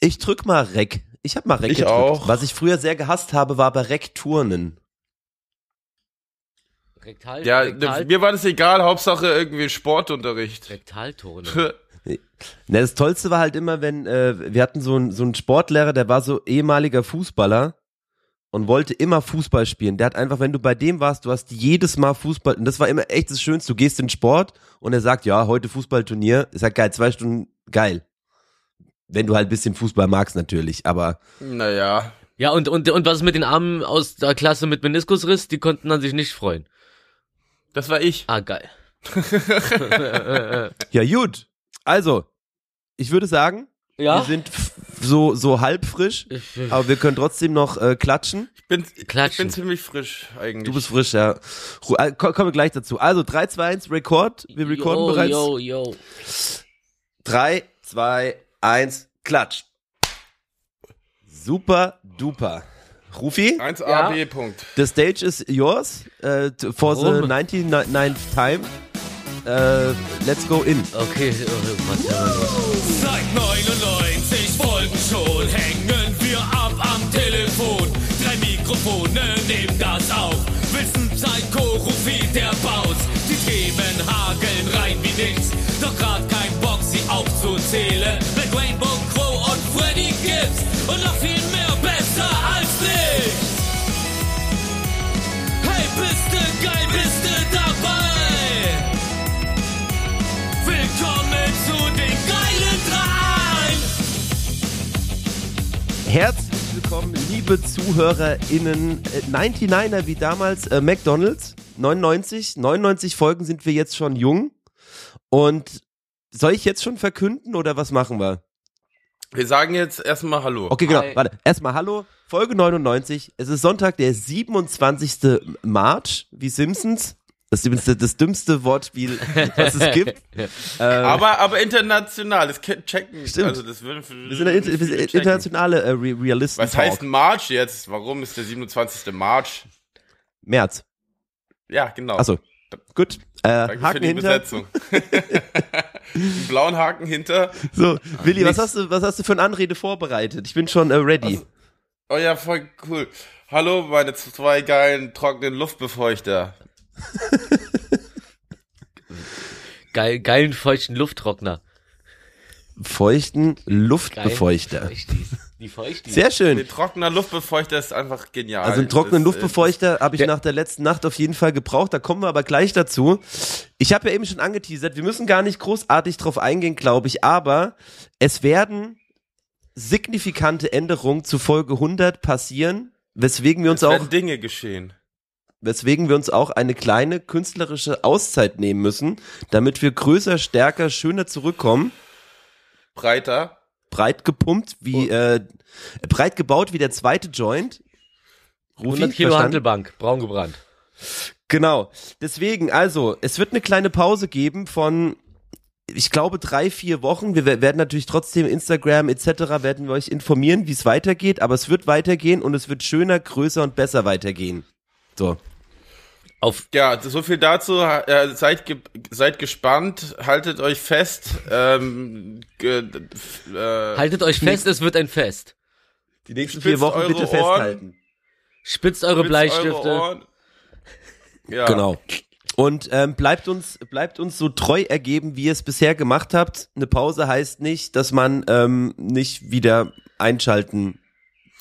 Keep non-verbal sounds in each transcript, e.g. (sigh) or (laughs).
Ich drück mal Rec. Ich habe mal Rec Ich gedrückt. auch. Was ich früher sehr gehasst habe, war aber Rec-Turnen. Rektal, Ja, Rektal, mir war das egal, Hauptsache irgendwie Sportunterricht. Rektaltone. (laughs) Ne, das Tollste war halt immer, wenn äh, wir hatten so einen so einen Sportlehrer, der war so ehemaliger Fußballer und wollte immer Fußball spielen. Der hat einfach, wenn du bei dem warst, du hast jedes Mal Fußball und das war immer echt das Schönste. Du gehst in den Sport und er sagt, ja, heute Fußballturnier. Ich sag geil, zwei Stunden geil. Wenn du halt ein bisschen Fußball magst natürlich, aber Naja. Ja, und, und, und was ist mit den Armen aus der Klasse mit Meniskusriss? Die konnten dann sich nicht freuen. Das war ich. Ah, geil. (laughs) ja gut. Also, ich würde sagen, wir ja? sind f- so so halb frisch, Ich- aber wir können trotzdem noch äh, klatschen. Ich bin, ich Klatschen. bin ziemlich frisch eigentlich. Du bist frisch, ja. Ru- äh, ko- Kommen wir gleich dazu. Also 3, 2, 1, Record. Wir recorden yo, bereits. Yo, yo. 3, 2, 1, klatsch. Super duper. Rufi, 1A, Ja. B, Punkt. the stage is yours uh, for the Warum? 99th time. Uh, let's go in. Okay, oh, was? Seit 99 Folgen schon hängen wir ab am Telefon. Drei Mikrofone nehmen das auf. Wissen Psycho, Rufi, der Baus. Die Themen hageln rein wie nichts. Doch grad kein Herzlich willkommen, liebe ZuhörerInnen. Äh, 99er wie damals äh, McDonalds. 99. 99 Folgen sind wir jetzt schon jung. Und soll ich jetzt schon verkünden oder was machen wir? Wir sagen jetzt erstmal Hallo. Okay, genau. Hi. Warte. Erstmal Hallo. Folge 99. Es ist Sonntag, der 27. March, wie Simpsons. Das ist übrigens das, das dümmste Wortspiel, was es gibt. äh, (laughs) Aber, aber international, das ke- checken. Stimmt. Also das würden wir sind, eine inter, wir internationale äh, Re Realisten. Was heißt March jetzt? Warum ist der 27. March? März. Ja, genau. Achso. Gut. Äh, Danke für Haken die hinter. Besetzung. Einen blauen Haken hinter. So, Willi, was hast du, was hast du für eine Anrede vorbereitet? Ich bin schon äh, ready. Oh ja, voll cool. Hallo, meine zwei geilen trockenen Luftbefeuchter. Geil, geilen feuchten Lufttrockner. Feuchten Geil. Luftbefeuchter. Feuchtis. Die Feuchtis. Sehr Ein schön. trockener Luftbefeuchter ist einfach genial. Also einen trockenen Das, äh, Luftbefeuchter habe ich nach der letzten Nacht auf jeden Fall gebraucht. Da kommen wir aber gleich dazu. Ich habe ja eben schon angeteasert, wir müssen gar nicht großartig drauf eingehen, glaube ich, aber es werden signifikante Änderungen zu Folge 100 passieren, weswegen wir uns Es auch werden Dinge geschehen. Weswegen wir uns auch eine kleine künstlerische Auszeit nehmen müssen, damit wir größer, stärker, schöner zurückkommen. Breiter. Breit gepumpt, wie äh, breit gebaut wie der zweite Joint. Rufi, 100 Kilo verstanden? Handelbank, braun gebrannt. Genau. Deswegen, also, es wird eine kleine Pause geben von, ich glaube, drei, vier Wochen. Wir wer- werden natürlich trotzdem Instagram etc. werden wir euch informieren, wie es weitergeht, aber es wird weitergehen und es wird schöner, größer und besser weitergehen. So. Auf, Ja, so viel dazu. Äh, seid, ge seid gespannt, haltet euch fest. Ähm, ge äh, haltet euch fest, es wird ein Fest. Die nächsten Spitzt vier Wochen bitte Ohren. festhalten. Spitzt eure spitzt Bleistifte. eure. Ja. Genau. Und ähm, bleibt uns bleibt uns so treu ergeben, wie ihr es bisher gemacht habt. Eine Pause heißt nicht, dass man ähm, nicht wieder einschalten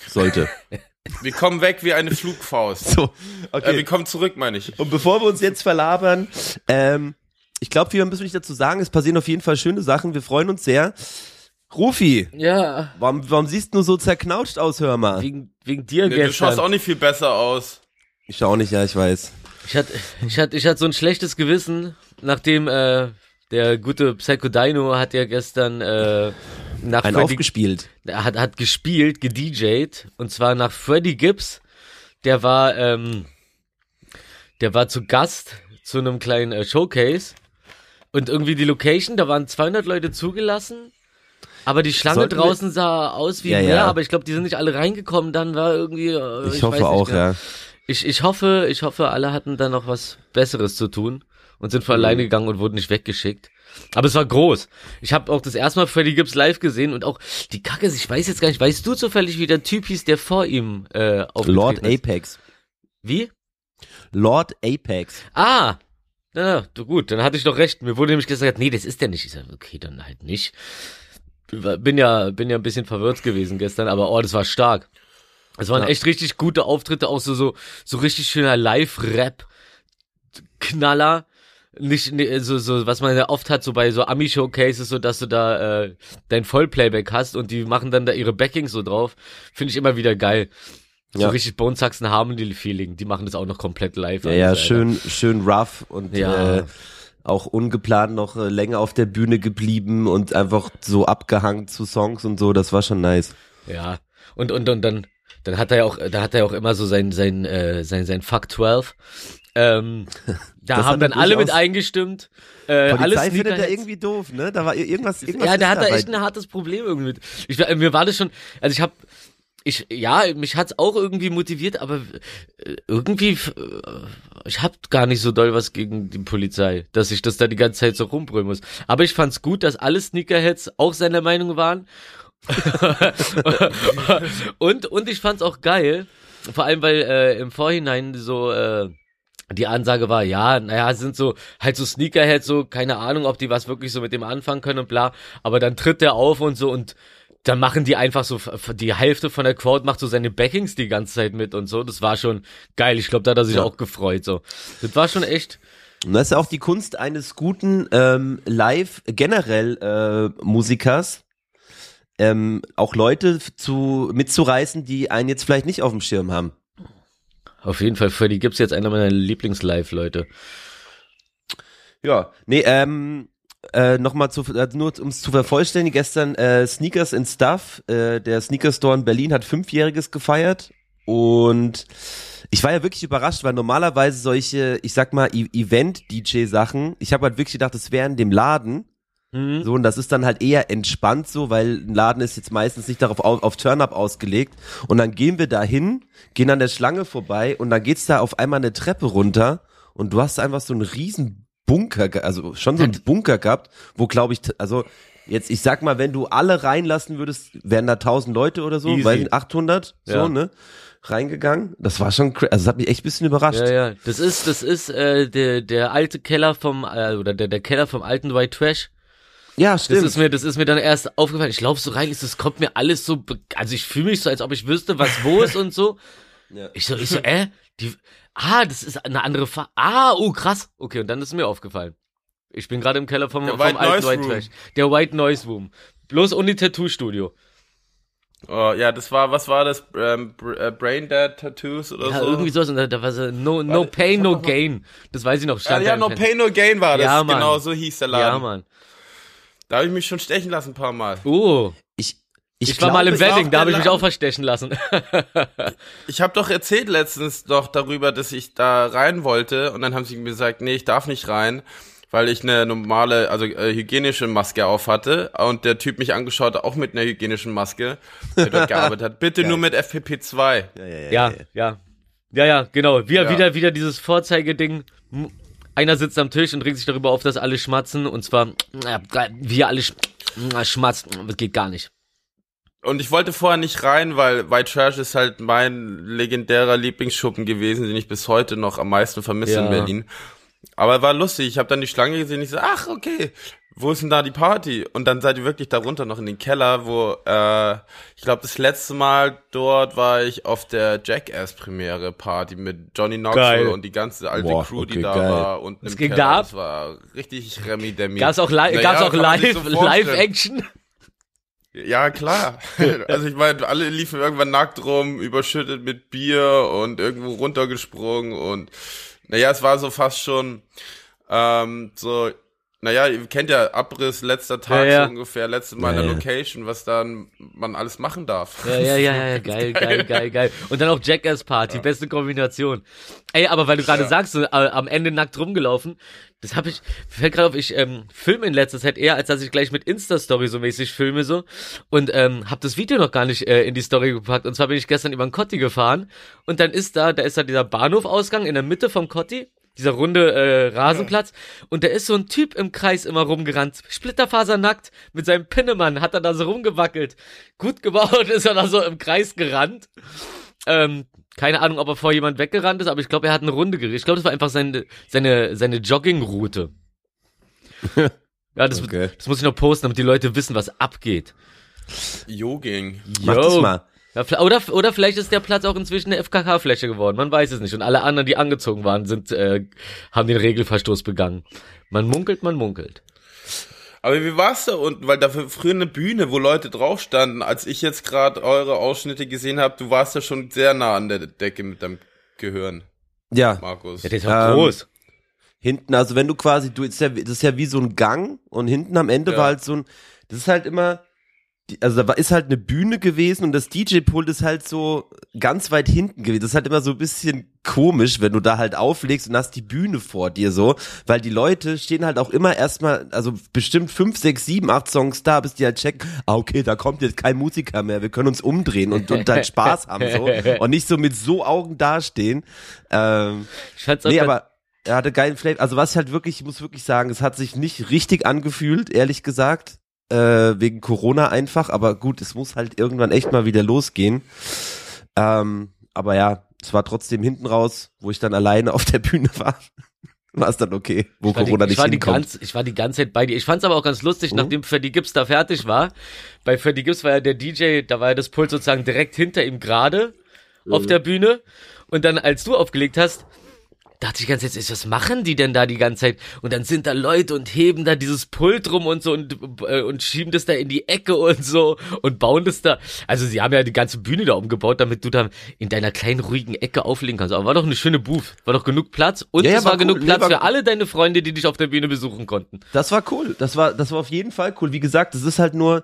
sollte. (laughs) Wir kommen weg wie eine Flugfaust. so, Äh, okay. wir kommen zurück, meine ich. Und bevor wir uns jetzt verlabern, ähm, ich glaube, wir müssen nicht dazu sagen, es passieren auf jeden Fall schöne Sachen. Wir freuen uns sehr. Rufi, Ja, warum, warum siehst du nur so zerknautscht aus, hör mal? wegen, wegen dir Nee, du schaust gestern. auch nicht viel besser aus. Ich schau nicht, ja, ich weiß. Ich hatte, ich hatte, ich hatte so ein schlechtes Gewissen, nachdem äh, der gute Psycho Dino hat ja gestern äh, nach Ein Freddy, aufgespielt. er hat, hat gespielt, gedjed, und zwar nach Freddy Gibbs. Der war, ähm, der war zu Gast zu einem kleinen äh, Showcase und irgendwie die Location, da waren 200 Leute zugelassen. Aber die Schlange Sollten wir- draußen sah aus wie Ja, mehr, ja. aber ich glaube, die sind nicht alle reingekommen. Dann war irgendwie. Äh, Ich, weiß hoffe auch, genau. ja. Ich, ich hoffe, ich hoffe, alle hatten da noch was Besseres zu tun und sind von alleine gegangen und wurden nicht weggeschickt. Aber es war groß. Ich habe auch das erste Mal Freddie Gibbs live gesehen und auch die Kacke, ich weiß jetzt gar nicht, weißt du zufällig, wie der Typ hieß, der vor ihm äh, aufgetreten Lord ist? Apex. Wie? Lord Apex. Ah, na, du gut, dann hatte ich doch recht. Mir wurde nämlich gesagt, nee, das ist der nicht. Ich sag, okay, dann halt nicht. Bin ja, bin ja ein bisschen verwirrt gewesen gestern, aber oh, das war stark. Es waren Ja. echt richtig gute Auftritte, auch so, so, so richtig schöner Live-Rap. Knaller. Nicht, ne, so, so, was man ja oft hat, so bei so Ami-Showcases, so dass du da äh, dein Vollplayback hast und die machen dann da ihre Backings so drauf. Finde ich immer wieder geil. So Ja. richtig Bone Saxon Harmony Feeling. Die machen das auch noch komplett live. Ja, alles, ja, Alter. schön, schön rough und Ja. äh, auch ungeplant noch äh, länger auf der Bühne geblieben und einfach so abgehangen zu Songs und so. Das war schon nice. Ja. Und, und, und dann, dann hat er ja auch, da hat er ja auch immer so sein, sein, äh, sein, sein Fuck 12. Ähm, (laughs) da Das haben dann alle mit eingestimmt. Äh, alle Polizei findet er irgendwie doof, ne? Da war irgendwas, irgendwas Ja, der hat da echt ein hartes Problem irgendwie mit. Ich, war- mir war das schon, also ich hab, ich, ja, mich hat's auch irgendwie motiviert, aber äh, irgendwie, äh, ich hab gar nicht so doll was gegen die Polizei, dass ich das da die ganze Zeit so rumbrüllen muss. Aber ich fand's gut, dass alle Sneakerheads auch seiner Meinung waren. (laughs) und, und ich fand's auch geil, vor allem weil äh, im Vorhinein so, äh, die Ansage war, ja, naja, es sind so, halt so Sneakerheads, so, keine Ahnung, ob die was wirklich so mit dem anfangen können und bla, aber dann tritt der auf und so und dann machen die einfach so, die Hälfte von der Crowd macht so seine Backings die ganze Zeit mit und so, das war schon geil, ich glaube, da hat er sich Ja. auch gefreut, so. Das war schon echt, Und das ist ja auch die Kunst eines guten ähm, Live generell äh, Musikers, ähm, auch Leute zu mitzureißen, die einen jetzt vielleicht nicht auf dem Schirm haben. Auf jeden Fall, Freddy Gibbs jetzt einer meiner Lieblings-Live-Leute. Ja, nee, ähm, äh, nochmal zu, äh, nur um es zu vervollständigen, gestern äh, Sneakers and Stuff, äh, der Sneaker Store in Berlin hat fünfjähriges gefeiert und ich war ja wirklich überrascht, weil normalerweise solche, ich sag mal, E- Event-DJ-Sachen, ich habe halt wirklich gedacht, es wären dem Laden, Mhm. so, und das ist dann halt eher entspannt so, weil ein Laden ist jetzt meistens nicht darauf auf, auf Turn-Up ausgelegt. Und dann gehen wir da hin, gehen an der Schlange vorbei und dann geht's da auf einmal eine Treppe runter und du hast einfach so einen riesen Bunker, also schon so einen (laughs) Bunker gehabt, wo glaube ich, also jetzt, ich sag mal, wenn du alle reinlassen würdest, wären da 1000 Leute oder so, Easy. weil nicht 800, so, Ja. ne? Reingegangen. Das war schon, also das hat mich echt ein bisschen überrascht. Ja, ja, das ist, das ist äh, der, der alte Keller vom, äh, oder der, der Keller vom alten White Trash. Ja, Das stimmt. ist mir, das ist mir dann erst aufgefallen. Ich laufe so rein, es das kommt mir alles so, be- also ich fühle mich so, als ob ich wüsste, was wo ist und so. (laughs) Ja. Ich so, ich so, äh, die, ah, das ist eine andere Farbe. Ah, oh krass. Okay, und dann ist mir aufgefallen. Ich bin gerade im Keller vom, vom White alten Noise White Room. Trash. Der White Noise Room. Bloß ohne Tattoo-Studio. Oh, ja, das war, was war das? Ähm, äh, Brain Dead Tattoos oder Ja, so? irgendwie sowas. Und da, da war so, no, no Warte, pain, no gain. Das weiß ich noch. Ja, Stand ja, im No Pain, No Gain war das. Ja, Mann. genau, so hieß der Laden. Ja, Mann. Da habe ich mich schon stechen lassen ein paar Mal. Oh, ich, ich, ich, war mal im Wedding, da habe ich mich auch verstechen lassen. (laughs) Ich habe doch erzählt letztens doch darüber, dass ich da rein wollte und dann haben sie mir gesagt, nee, ich darf nicht rein, weil ich eine normale, also äh, hygienische Maske auf hatte und der Typ mich angeschaut hat, auch mit einer hygienischen Maske, der dort (laughs) gearbeitet hat. Bitte nur mit FFP2. ja, ja, ja, Ja, ja. Ja, ja, genau. Wieder, Ja. wieder, wieder dieses Vorzeigeding. Einer sitzt am Tisch und regt sich darüber auf, dass alle schmatzen. Und zwar, wir alle sch schmatzen. Das geht gar nicht. Und ich wollte vorher nicht rein, weil White Trash ist halt mein legendärer Lieblingsschuppen gewesen, den ich bis heute noch am meisten vermisse Ja. in Berlin. Aber war lustig, ich habe dann die Schlange gesehen, ich so, ach, okay, wo ist denn da die Party? Und dann seid ihr wirklich darunter noch in den Keller, wo, äh, ich glaube, das letzte Mal dort war ich auf der Jackass-Premiere Party mit Johnny Geil. Knoxville und die ganze alte Boah, Crew, die okay, da geil. war. Und im ging Keller, da ab? Das war richtig Remi Demi. Gab's auch, li Naja, gab's auch live, so. Live-Action? Ja, klar. (laughs) Also ich meine, alle liefen irgendwann nackt rum, überschüttet mit Bier und irgendwo runtergesprungen und naja, es war so fast schon ähm, so, naja, ihr kennt ja Abriss, letzter Tag Ja, ja. so ungefähr, letzte Mal in Ja, der ja. Location, was dann man alles machen darf. Ja, ja, ja, ja, (laughs) geil, geil, geil, geil. Und dann auch Jackass Party, beste Kombination. Ey, aber weil du gerade Ja. sagst, so, äh, am Ende nackt rumgelaufen, das habe ich, fällt gerade auf, ich ähm, filme in letzter Zeit eher, als dass ich gleich mit Insta-Story so mäßig filme so und ähm, habe das Video noch gar nicht äh, in die Story gepackt. Und zwar bin ich gestern über den Kotti gefahren und dann ist da, da ist da dieser Bahnhofausgang in der Mitte vom Kotti dieser runde äh, Rasenplatz. Und da ist so ein Typ im Kreis immer rumgerannt, splitterfasernackt, mit seinem Pinnemann hat er da so rumgewackelt. Gut gebaut (laughs) ist er da so im Kreis gerannt. Ähm, keine Ahnung, ob er vor jemand weggerannt ist, aber ich glaube, er hat eine Runde gerichtet. Ich glaube, das war einfach seine, seine, seine Joggingroute. (laughs) ja, das, Okay. das muss ich noch posten, damit die Leute wissen, was abgeht. Jogging. Mach das mal. Ja, oder, oder vielleicht ist der Platz auch inzwischen eine FKK-Fläche geworden. Man weiß es nicht. Und alle anderen, die angezogen waren, sind, äh, haben den Regelverstoß begangen. Man munkelt, man munkelt. Aber wie war's da unten? Weil dafür früher eine Bühne, wo Leute drauf standen. Als ich jetzt gerade eure Ausschnitte gesehen habe, du warst ja schon sehr nah an der Decke mit deinem Gehirn, Ja, Markus. Ja, der ist auch Ähm, groß. hinten, also wenn du quasi, du ist ja, das ist ja wie so ein Gang und hinten am Ende Ja. war halt so ein, das ist halt immer, also da war, ist halt eine Bühne gewesen und das DJ-Pult ist halt so ganz weit hinten gewesen. Das ist halt immer so ein bisschen komisch, wenn du da halt auflegst und hast die Bühne vor dir so, weil die Leute stehen halt auch immer erstmal, also bestimmt fünf, sechs, sieben, acht Songs da, bis die halt checken, ah okay, da kommt jetzt kein Musiker mehr, wir können uns umdrehen und, und halt Spaß (laughs) haben so und nicht so mit so Augen dastehen. Ähm, Nee, aber er hatte geilen Flavor. Also was halt wirklich, ich muss wirklich sagen, es hat sich nicht richtig angefühlt, ehrlich gesagt. Äh, wegen Corona einfach, aber gut, es muss halt irgendwann echt mal wieder losgehen. Ähm, aber ja, es war trotzdem hinten raus, wo ich dann alleine auf der Bühne (laughs) war. War es dann okay, wo Ich Corona die, ich, nicht war hinkommt. ganze, ich war die ganze Zeit bei dir. Ich fand's aber auch ganz lustig, Mhm. nachdem Freddy Gibbs da fertig war. Bei Freddy Gibbs war ja der DJ, da war ja das Pult sozusagen direkt hinter ihm gerade Mhm. auf der Bühne. Und dann, als du aufgelegt hast, dachte ich ganz jetzt, was machen die denn da die ganze Zeit? Und dann sind da Leute und heben da dieses Pult rum und so und, äh, und schieben das da in die Ecke und so und bauen das da. Also sie haben ja die ganze Bühne da umgebaut, damit du da in deiner kleinen ruhigen Ecke auflegen kannst. Aber war doch eine schöne Booth. War doch genug Platz und Ja, ja, es war, war genug cool. Platz War- für alle deine Freunde, die dich auf der Bühne besuchen konnten. Das war cool. Das war, das war auf jeden Fall cool. Wie gesagt, das ist halt nur,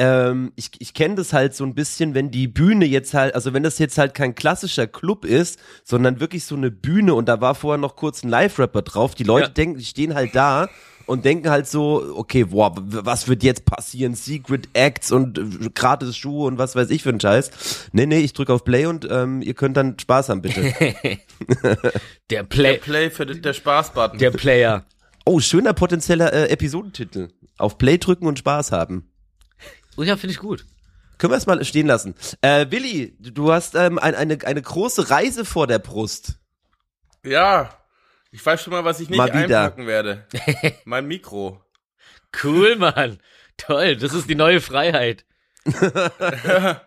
ähm, ich, ich kenne das halt so ein bisschen, wenn die Bühne jetzt halt, also wenn das jetzt halt kein klassischer Club ist, sondern wirklich so eine Bühne und da war vorher noch kurz ein Live-Rapper drauf. Die Leute Ja. denken, die stehen halt da und denken halt so, okay, boah, was wird jetzt passieren? Secret Acts und äh, gratis Schuhe und was weiß ich für ein Scheiß. Nee, nee, ich drücke auf Play und ähm, ihr könnt dann Spaß haben, bitte. (laughs) Der Play, Play für den, der Spaßbutton. der Player. oh, schöner potenzieller äh, Episodentitel. Auf Play drücken und Spaß haben. Oh ja, finde ich gut. Können wir es mal stehen lassen. Äh, Willi, du hast ähm, ein, eine, eine große Reise vor der Brust. ja, ich weiß schon mal, was ich nicht Mal wieder. einpacken werde. (laughs) mein Mikro. Cool, Mann. Toll, das ist die neue Freiheit. (laughs)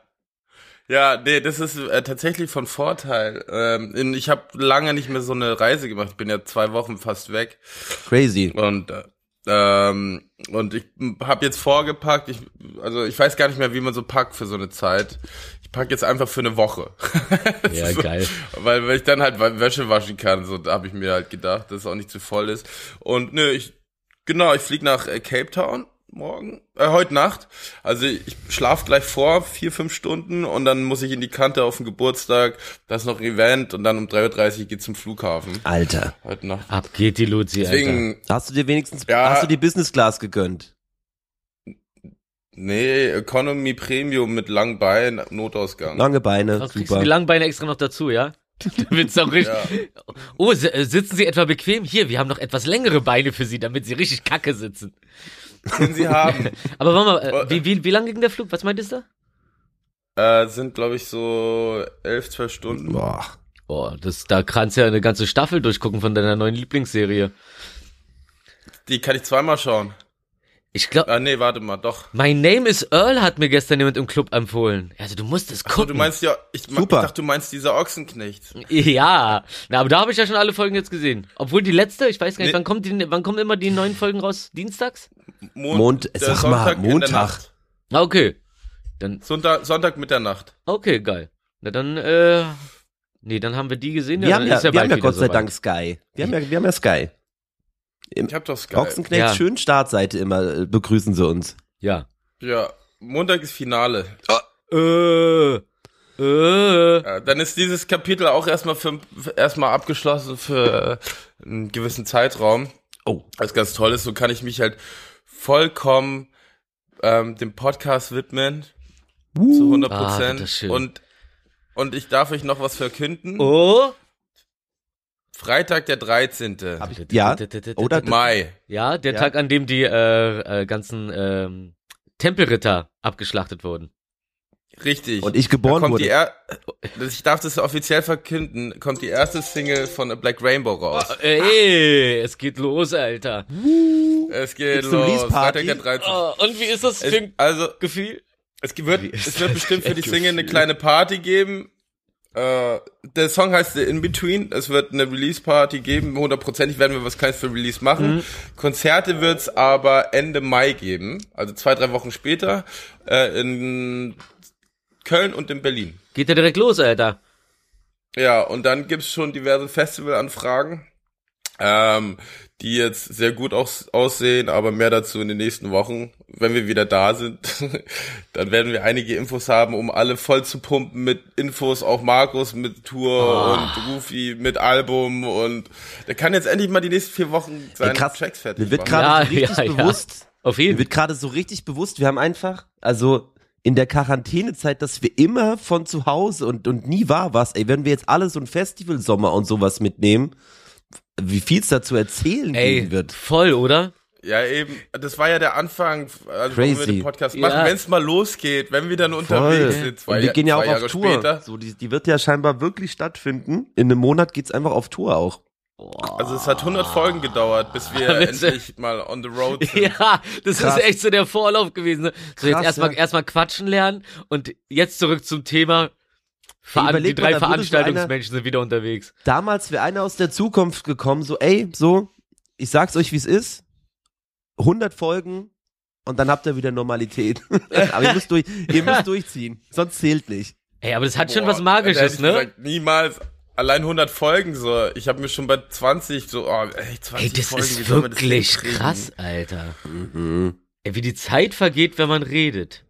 Ja, nee, das ist äh, tatsächlich von Vorteil. Ähm, in, ich habe lange nicht mehr so eine Reise gemacht. Ich bin ja zwei Wochen fast weg. Crazy. Und äh, ähm, und ich habe jetzt vorgepackt, ich, also ich weiß gar nicht mehr, wie man so packt für so eine Zeit. Ich pack jetzt einfach für eine Woche. (laughs) Ja, So, geil. Weil, weil ich dann halt Wäsche waschen kann, so da habe ich mir halt gedacht, dass es auch nicht zu voll ist. Und nö, ich genau, ich flieg nach äh, Cape Town morgen, äh, heute Nacht. Also ich schlaf gleich vor, vier, fünf Stunden und dann muss ich in die Kante auf den Geburtstag, da ist noch ein Event und dann um 3.30 Uhr geht's zum Flughafen. Alter. Heute Nacht. Ab geht die Luzi, Alter. Deswegen, Hast du dir wenigstens, Ja. hast du die Business Class gegönnt? Nee, Economy Premium mit langen Beinen, Notausgang. Lange Beine, du super. die langen Beine extra noch dazu, ja? (laughs) Damit's auch richtig. Ja. Oh, äh, sitzen Sie etwa bequem? Hier, wir haben noch etwas längere Beine für Sie, damit Sie richtig kacke sitzen. Den sie haben. (laughs) Aber warte mal, Oh, äh, wie, wie, wie lang ging der Flug? Was meintest du? äh, sind, glaube ich, so elf, zwölf Stunden. Boah. Boah, das, da kannst du ja eine ganze Staffel durchgucken von deiner neuen Lieblingsserie. Die kann ich zweimal schauen. Ich glaube, Ah, nee, warte mal, doch. My Name is Earl hat mir gestern jemand im Club empfohlen. Also du musst es Ach so, gucken. du meinst ja, ich, ich Super. dachte, du meinst dieser Ochsenknecht. Ja, na, aber da habe ich ja schon alle Folgen jetzt gesehen. Obwohl die letzte, ich weiß gar nicht, Nee. wann kommt die, wann kommen immer die neuen Folgen raus? Dienstags? Mon Mond- der sag mal, in der Montag. Nacht. Ah, okay. Dann, Sonntag, Sonntag Mitternacht. okay, geil. Na dann, äh, nee, dann haben wir die gesehen. Wir dann haben ja, ist wir haben ja Gott sei soweit. Dank Sky. Wir haben ja, wir haben ja Sky. Ich hab doch Sky. Ochsenknecht, Ja. schön Startseite immer, äh, begrüßen sie uns. Ja. Ja, Montag ist Finale. Äh, äh. Ja, dann ist dieses Kapitel auch erstmal für, für erstmal abgeschlossen für äh, einen gewissen Zeitraum. Oh. Was ganz toll ist, so kann ich mich halt vollkommen ähm, dem Podcast widmen. Zu 100 Ah, Prozent. schön. und, und ich darf euch noch was verkünden. Oh, Freitag der 13. Hab ich, ja, oder Mai. Ja, der Ja. Tag, an dem die äh, äh, ganzen ähm, Tempelritter abgeschlachtet wurden. Richtig. und ich Da geboren kommt die wurde. er ich darf das offiziell verkünden, kommt die erste Single von A Black Rainbow raus. Ey, es geht los, Alter. Es geht Gibt's los. Freitag der 13. Oh, und wie ist das Es, für also, Gefühl? es wird, es wird bestimmt für die (laughs) Single eine kleine Party geben. Äh, der Song heißt The In-Between. Es wird eine Release-Party geben. Hundertprozentig werden wir was Kleines für Release machen. Mhm. Konzerte wird's aber Ende Mai geben. Also zwei, drei Wochen später. Äh, in Köln und in Berlin. Geht ja direkt los, Alter. Ja, und dann gibt's schon diverse Festivalanfragen, ähm, die jetzt sehr gut aus aussehen, aber mehr dazu in den nächsten Wochen. Wenn wir wieder da sind, (laughs) dann werden wir einige Infos haben, um alle voll zu pumpen mit Infos, auch Markus mit Tour und Rufi mit Album und der kann jetzt endlich mal die nächsten vier Wochen seine Ey, Tracks fertig Mir wird gerade Ja, so richtig ja, ja. bewusst, Auf mir jeden Fall. wird gerade so richtig bewusst, wir haben einfach, also in der Quarantänezeit, dass wir immer von zu Hause und, und nie war was, ey, wenn wir jetzt alle so ein Festivalsommer und sowas mitnehmen, wie viel es da zu erzählen Ey, wird. voll, oder? Ja, eben. Das war ja der Anfang, also warum wir Crazy. den Podcast Ja. machen. Wenn es mal losgeht, wenn wir dann unterwegs sind, zwei, und wir gehen ja zwei auch Jahre auf Tour. später. So, die, die wird ja scheinbar wirklich stattfinden. In einem Monat geht's einfach auf Tour auch. Also es hat 100 Folgen gedauert, bis wir (laughs) endlich mal on the road (laughs) sind. Ja, das Krass. ist echt so der Vorlauf gewesen. ne? So jetzt erstmal ja. erstmal quatschen lernen und jetzt zurück zum Thema. Veran überleg die drei Veranstaltungsmenschen sind wieder unterwegs. Damals wäre einer aus der Zukunft gekommen, so, ey, so, ich sag's euch, wie es ist. 100 Folgen und dann habt ihr wieder Normalität. (laughs) Aber ihr müsst, durch, ihr müsst durchziehen, sonst zählt nicht. Ey, aber das hat schon Boah, was da Magisches, ne? Gesagt, niemals. Allein 100 Folgen so. Ich habe mir schon bei 20 so, oh, ey, 20 Ey, das Folgen, ist das wirklich hinkriegen? krass, Alter. Mhm. Ey, wie die Zeit vergeht, wenn man redet.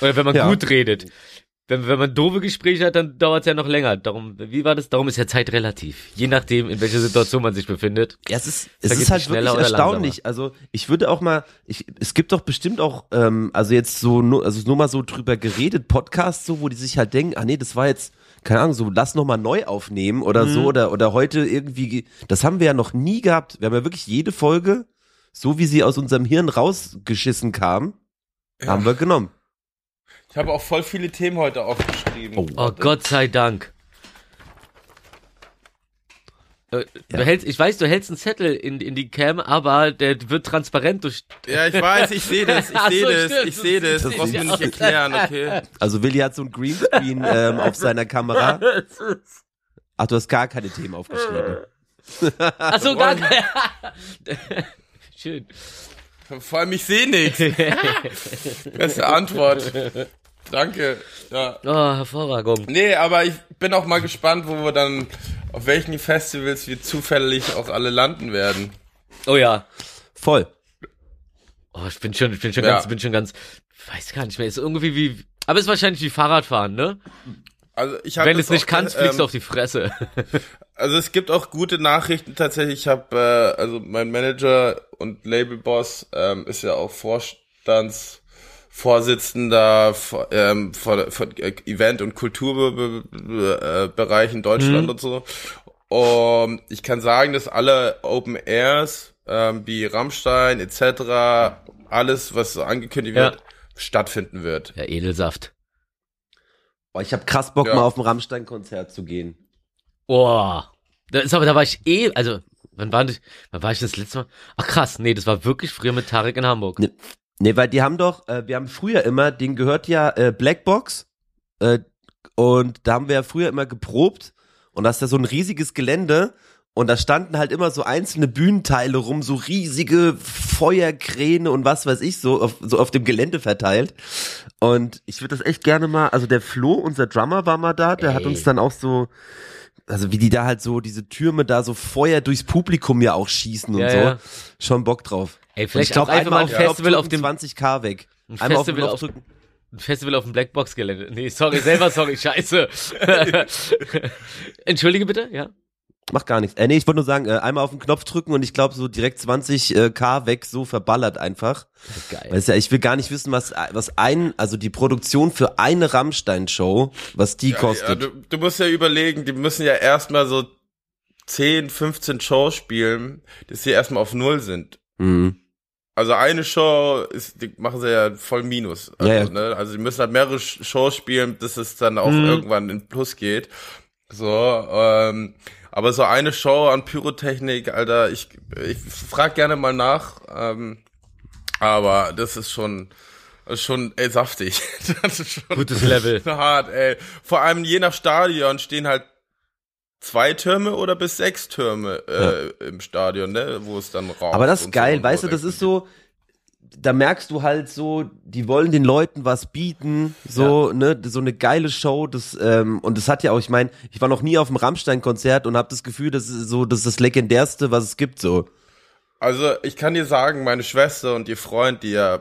Oder wenn man Ja. gut redet. Wenn, wenn man doofe Gespräche hat, dann dauert es ja noch länger. Darum, wie war das? Darum ist ja Zeit relativ. Je nachdem, in welcher Situation man sich befindet. Ja, es ist, es ist halt wirklich erstaunlich. Also ich würde auch mal, ich, es gibt doch bestimmt auch, ähm, also jetzt so, nur, also nur mal so drüber geredet, Podcasts so, wo die sich halt denken, ah nee, das war jetzt, keine Ahnung, so lass noch mal neu aufnehmen oder so oder oder heute irgendwie, ge- das haben wir ja noch nie gehabt. Wir haben ja wirklich jede Folge, so wie sie aus unserem Hirn rausgeschissen kam, haben wir genommen. Ich habe auch voll viele Themen heute aufgeschrieben. Oh. Oh Gott sei Dank. Äh, Du Ja. hältst, ich weiß, du hältst einen Zettel in, in die Cam, aber der wird transparent durch. (laughs) Ja, ich weiß, ich sehe das, ich sehe so, das, stimmt, ich sehe das. das Du brauchst mir nicht erklären, okay? (laughs) Also Willi hat so ein Greenscreen ähm, auf seiner Kamera. (laughs) Ach, du hast gar keine Themen aufgeschrieben. Ach so, gar kein. Schön. Vor allem, ich sehe nichts. Beste Antwort. Danke. Ja. Oh, Hervorragung. Nee, aber ich bin auch mal gespannt, wo wir dann, auf welchen Festivals wir zufällig auch alle landen werden. Oh ja. Voll. Oh, ich bin schon, ich bin schon Ja. ganz, bin schon ganz, weiß gar nicht mehr. Ist irgendwie wie, aber ist wahrscheinlich wie Fahrradfahren, ne? Also ich Wenn du es nicht kannst, fliegst du ähm, auf die Fresse. (laughs) Also es gibt auch gute Nachrichten tatsächlich. Ich habe, äh, also mein Manager und Labelboss ähm, ist ja auch Vorstandsvorsitzender vor, ähm, vor, vor Event- und Kulturbereich in Deutschland Mhm. und so. Und ich kann sagen, dass alle Open Airs ähm, wie Rammstein etc., alles, was so angekündigt Ja. wird, stattfinden wird. Ja, Edelsaft. Boah, ich habe krass Bock Ja. mal auf ein Rammstein-Konzert zu gehen. Boah. Da ist aber, da war ich eh, also, wann war ich, wann war ich das letzte Mal? Ach krass, nee, das war wirklich früher mit Tarek in Hamburg. Ne, Nee, weil die haben doch, äh, wir haben früher immer, den gehört ja äh, Blackbox äh, und da haben wir ja früher immer geprobt und das ist ja so ein riesiges Gelände und da standen halt immer so einzelne Bühnenteile rum, so riesige Feuerkräne und was weiß ich, so auf, so auf dem Gelände verteilt. Und ich würde das echt gerne mal, also der Flo, unser Drummer, war mal da, der hat Ey. uns dann auch so, also wie die da halt so, diese Türme da so Feuer durchs Publikum ja auch schießen und Ja, so. ja. Schon Bock drauf. Ey, vielleicht ich glaub, auch einfach mal ein auf Festival Knopf auf dem, drücken, 20k weg. ein Einmal auf den Festival Knopf auf, drücken. ein Festival auf dem Blackbox-Gelände. Nee, sorry, selber sorry, (laughs) scheiße. (laughs) Entschuldige bitte, ja? Macht gar nichts. Äh, nee, ich wollte nur sagen, äh, einmal auf den Knopf drücken und ich glaube so direkt 20k weg, so verballert einfach. Geil. Weißt ja, ich will gar nicht wissen, was, was ein, also die Produktion für eine Rammstein-Show, was die Ja, kostet. du, du musst ja überlegen, die müssen ja erstmal so 10, 15 Shows spielen, dass sie erstmal auf Null sind. Mhm. Also eine Show ist, die machen sie ja voll Minus. Also, Ja, ja. Ne? also die müssen halt mehrere Sh- Shows spielen, dass es dann auch Mhm. irgendwann in Plus geht. So, ähm, aber so eine Show an Pyrotechnik, Alter, ich, ich frag gerne mal nach, ähm, aber das ist schon, schon ey, saftig. (laughs) das ist schon Gutes Level. (laughs) hart, ey. Vor allem je nach Stadion stehen halt zwei Türme oder bis sechs Türme äh, im Stadion, ne, wo es dann raucht. Aber das ist geil, so weißt du, das ist so, da merkst du halt so, die wollen den Leuten was bieten, so, ne, so eine geile Show, das, ähm, und das hat ja auch, ich meine, ich war noch nie auf einem Rammstein-Konzert und habe das Gefühl, das ist so, das ist das legendärste, was es gibt, so. Also ich kann dir sagen, meine Schwester und ihr Freund, die ja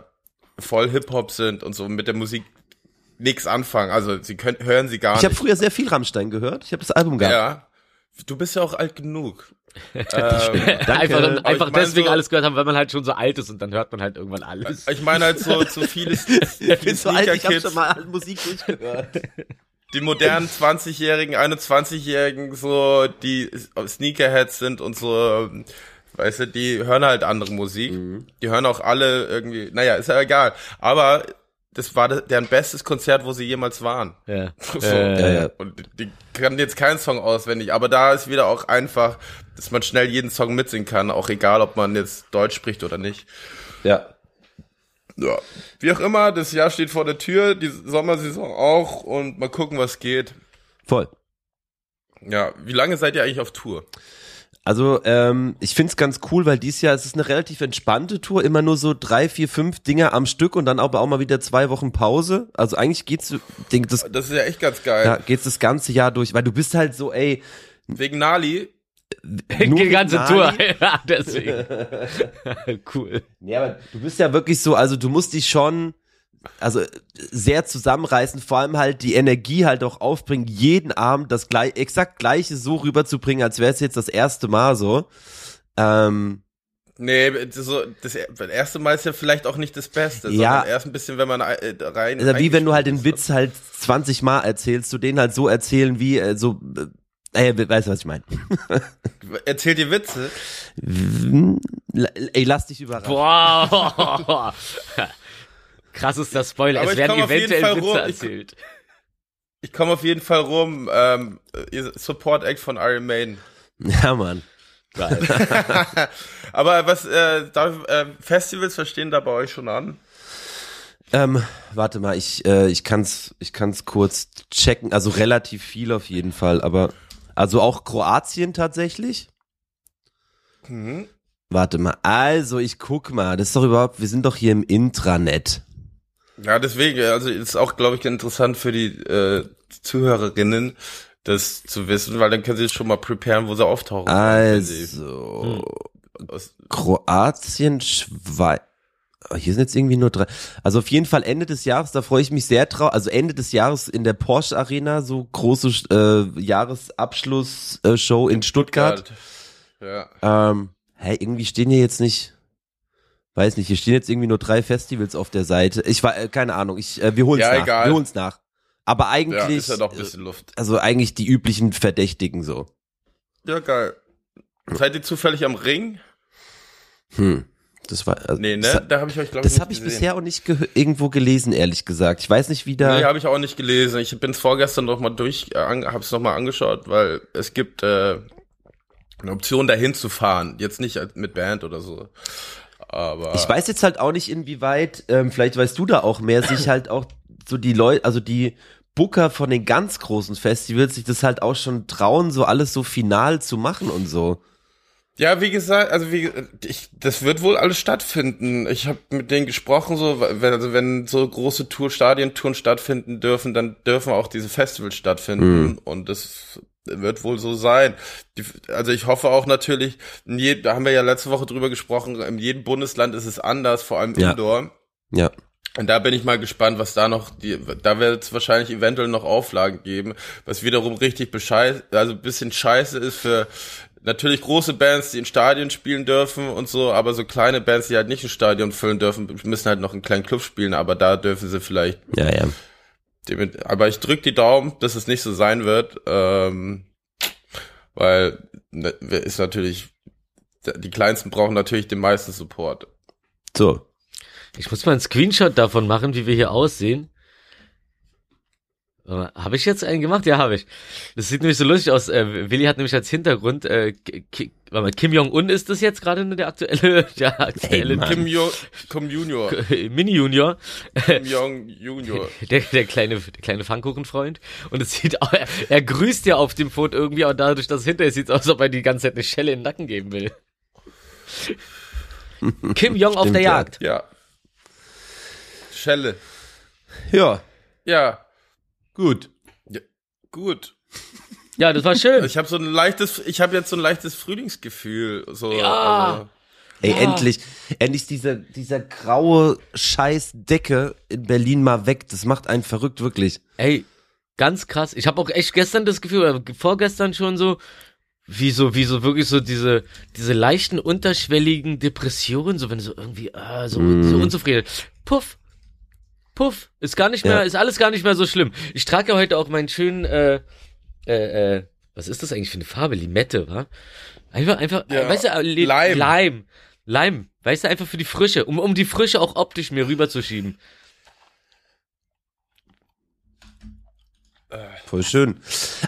voll Hip-Hop sind und so mit der Musik nix anfangen. Also sie können, hören sie gar Ich habe nicht. früher sehr viel Rammstein gehört, ich habe das Album gehabt. ja. Du bist ja auch alt genug. (laughs) ähm. Einfach, einfach deswegen so- alles gehört haben, weil man halt schon so alt ist und dann hört man halt irgendwann alles. ich meine halt so zu vieles (laughs) Ich bin so alt, ich habe schon mal Musik durchgehört. (laughs) die modernen 20-Jährigen, 21-Jährigen, so, die Sneakerheads sind und so, weißt du, die hören halt andere Musik. Mhm. Die hören auch alle irgendwie, naja, ist ja egal. Aber das war de- deren bestes Konzert, wo sie jemals waren. Ja. (laughs) So. Äh, Ja, ja. Und die kann jetzt keinen Song auswendig, aber da ist wieder auch einfach, dass man schnell jeden Song mitsingen kann, auch egal, ob man jetzt Deutsch spricht oder nicht. Ja. Ja. Wie auch immer, das Jahr steht vor der Tür, die Sommersaison auch und mal gucken, was geht. Voll. Ja, wie lange seid ihr eigentlich auf Tour? Also ähm, ich find's ganz cool, weil dieses Jahr es ist eine relativ entspannte Tour, immer nur so drei, vier, fünf Dinger am Stück und dann aber auch mal wieder zwei Wochen Pause. Also eigentlich geht's denk, das, Das ist ja echt ganz geil. ja, geht's das ganze Jahr durch, weil du bist halt so, ey, Wegen Nali, nur die ganze mit Tour. Nali. (laughs) ja, deswegen. (laughs) cool. Ja, aber du bist ja wirklich so, also du musst dich schon also sehr zusammenreißen, vor allem halt die Energie halt auch aufbringen, jeden Abend das gleich, exakt gleiche so rüberzubringen, als wäre es jetzt das erste Mal so. Ähm, nee, das, so, das erste Mal ist ja vielleicht auch nicht das Beste, Ja. sondern erst ein bisschen, wenn man äh, rein. also wie wenn du halt den Witz halt 20 Mal erzählst, du den halt so erzählen wie äh, so äh, äh, weißt du, was ich meine? ist. (laughs) Erzählt dir Witze? Ey, lass dich überraschen. Boah. (laughs) (laughs) Krassester Spoiler. Aber es werden eventuell Witze rum. Ich- erzählt. Ich komme auf jeden Fall rum. Ähm, Support Act von Iron Maiden. Ja, Mann. (laughs) Aber was äh, darf, äh, Festivals verstehen da bei euch schon an? Ähm, warte mal, ich, äh, ich kann's, ich kann's kurz checken. Also relativ viel auf jeden Fall, aber also auch Kroatien tatsächlich. Mhm. Warte mal, also ich guck mal, das ist doch überhaupt, wir sind doch hier im Intranet. Ja, deswegen, also ist auch, glaube ich, interessant für die äh, Zuhörerinnen, das zu wissen, weil dann können sie schon mal preparen, wo sie auftauchen. Also aus- Kroatien, Schweiz. Hier sind jetzt irgendwie nur drei. Also auf jeden Fall Ende des Jahres, da freue ich mich sehr drauf. Also Ende des Jahres in der Porsche Arena, so große äh, Jahresabschlussshow äh, Show in Stuttgart. Ja. Ähm, hä, irgendwie stehen hier jetzt nicht, weiß nicht, hier stehen jetzt irgendwie nur drei Festivals auf der Seite. Ich war, äh, keine Ahnung, ich, äh, wir holen's Ja, nach. egal. Wir holen's nach. Aber ja, eigentlich, ist ja noch ein bisschen Luft. also eigentlich die üblichen Verdächtigen so. Ja, geil. Seid ihr zufällig am Ring? Hm, das war, also, Nee, ne? das, Da habe ich euch, glaube ich, das habe ich bisher auch nicht geh- irgendwo gelesen, ehrlich gesagt. Ich weiß nicht, wie da. Nee, habe ich auch nicht gelesen. Ich bin es vorgestern noch mal durch, äh, habe es noch mal angeschaut, weil es gibt äh, eine Option, dahin zu fahren. Jetzt nicht als- mit Band oder so. Aber Ich weiß jetzt halt auch nicht, inwieweit, ähm, vielleicht weißt du da auch mehr, sich (clears throat) halt auch so die Leute, also die Booker von den ganz großen Festivals sich das halt auch schon trauen, so alles so final zu machen und so. Ja, wie gesagt, also wie ich, das wird wohl alles stattfinden. Ich habe mit denen gesprochen, so wenn, also wenn so große Tour, Stadientouren stattfinden dürfen, dann dürfen auch diese Festivals stattfinden und das wird wohl so sein. Die, also ich hoffe auch natürlich, je, da haben wir ja letzte Woche drüber gesprochen, in jedem Bundesland ist es anders, vor allem Ja. Indoor. Ja. Und da bin ich mal gespannt, was da noch, die, da wird es wahrscheinlich eventuell noch Auflagen geben, was wiederum richtig bescheiß, also ein bisschen scheiße ist für natürlich große Bands, die in Stadien spielen dürfen und so, aber so kleine Bands, die halt nicht ein Stadion füllen dürfen, müssen halt noch einen kleinen Club spielen, aber da dürfen sie vielleicht, Ja, ja. Aber ich drück die Daumen, dass es nicht so sein wird, ähm, weil ne, ist natürlich, die Kleinsten brauchen natürlich den meisten Support. So. Ich muss mal einen Screenshot davon machen, wie wir hier aussehen. Habe ich jetzt einen gemacht? Ja, habe ich. Das sieht nämlich so lustig aus. Äh, Willi hat nämlich als Hintergrund, äh, Ki- warte mal, Kim Jong-un ist das jetzt gerade der aktuelle, (laughs) der aktuelle Mann. Kim, jo Kim Junior. (laughs) Mini-Junior, Kim Jong Junior. (laughs) der, der kleine, der kleine Pfannkuchenfreund. Und es sieht, auch, er, er grüßt ja auf dem Foto irgendwie, aber dadurch, dass es hinter ist, sieht es aus, als ob er die ganze Zeit eine Schelle in den Nacken geben will. Kim Jong auf Stimmt, der ja. Jagd. Ja. Schelle. Ja, Ja. Gut. ja. Gut. Ja, das war schön. (laughs) Ich habe so ein leichtes, ich habe jetzt so ein leichtes Frühlingsgefühl. So, Ja. also, Ey, endlich, endlich dieser, dieser graue Scheißdecke in Berlin mal weg. Das macht einen verrückt, wirklich. Ey, ganz krass. Ich habe auch echt gestern das Gefühl, oder vorgestern schon so, wie so, wie so wirklich so diese, diese leichten unterschwelligen Depressionen, so wenn du so irgendwie, äh, so, so unzufrieden. Puff. Puff. Ist gar nicht mehr, Ja. ist alles gar nicht mehr so schlimm. Ich trage ja heute auch meinen schönen, äh, äh, äh, was ist das eigentlich für eine Farbe? Limette, wa? Einfach, einfach, Ja, äh, weißt du, äh, Li- Leim. Leim. Leim. Weißt du, einfach für die Frische, um, um die Frische auch optisch mir rüberzuschieben. Voll schön.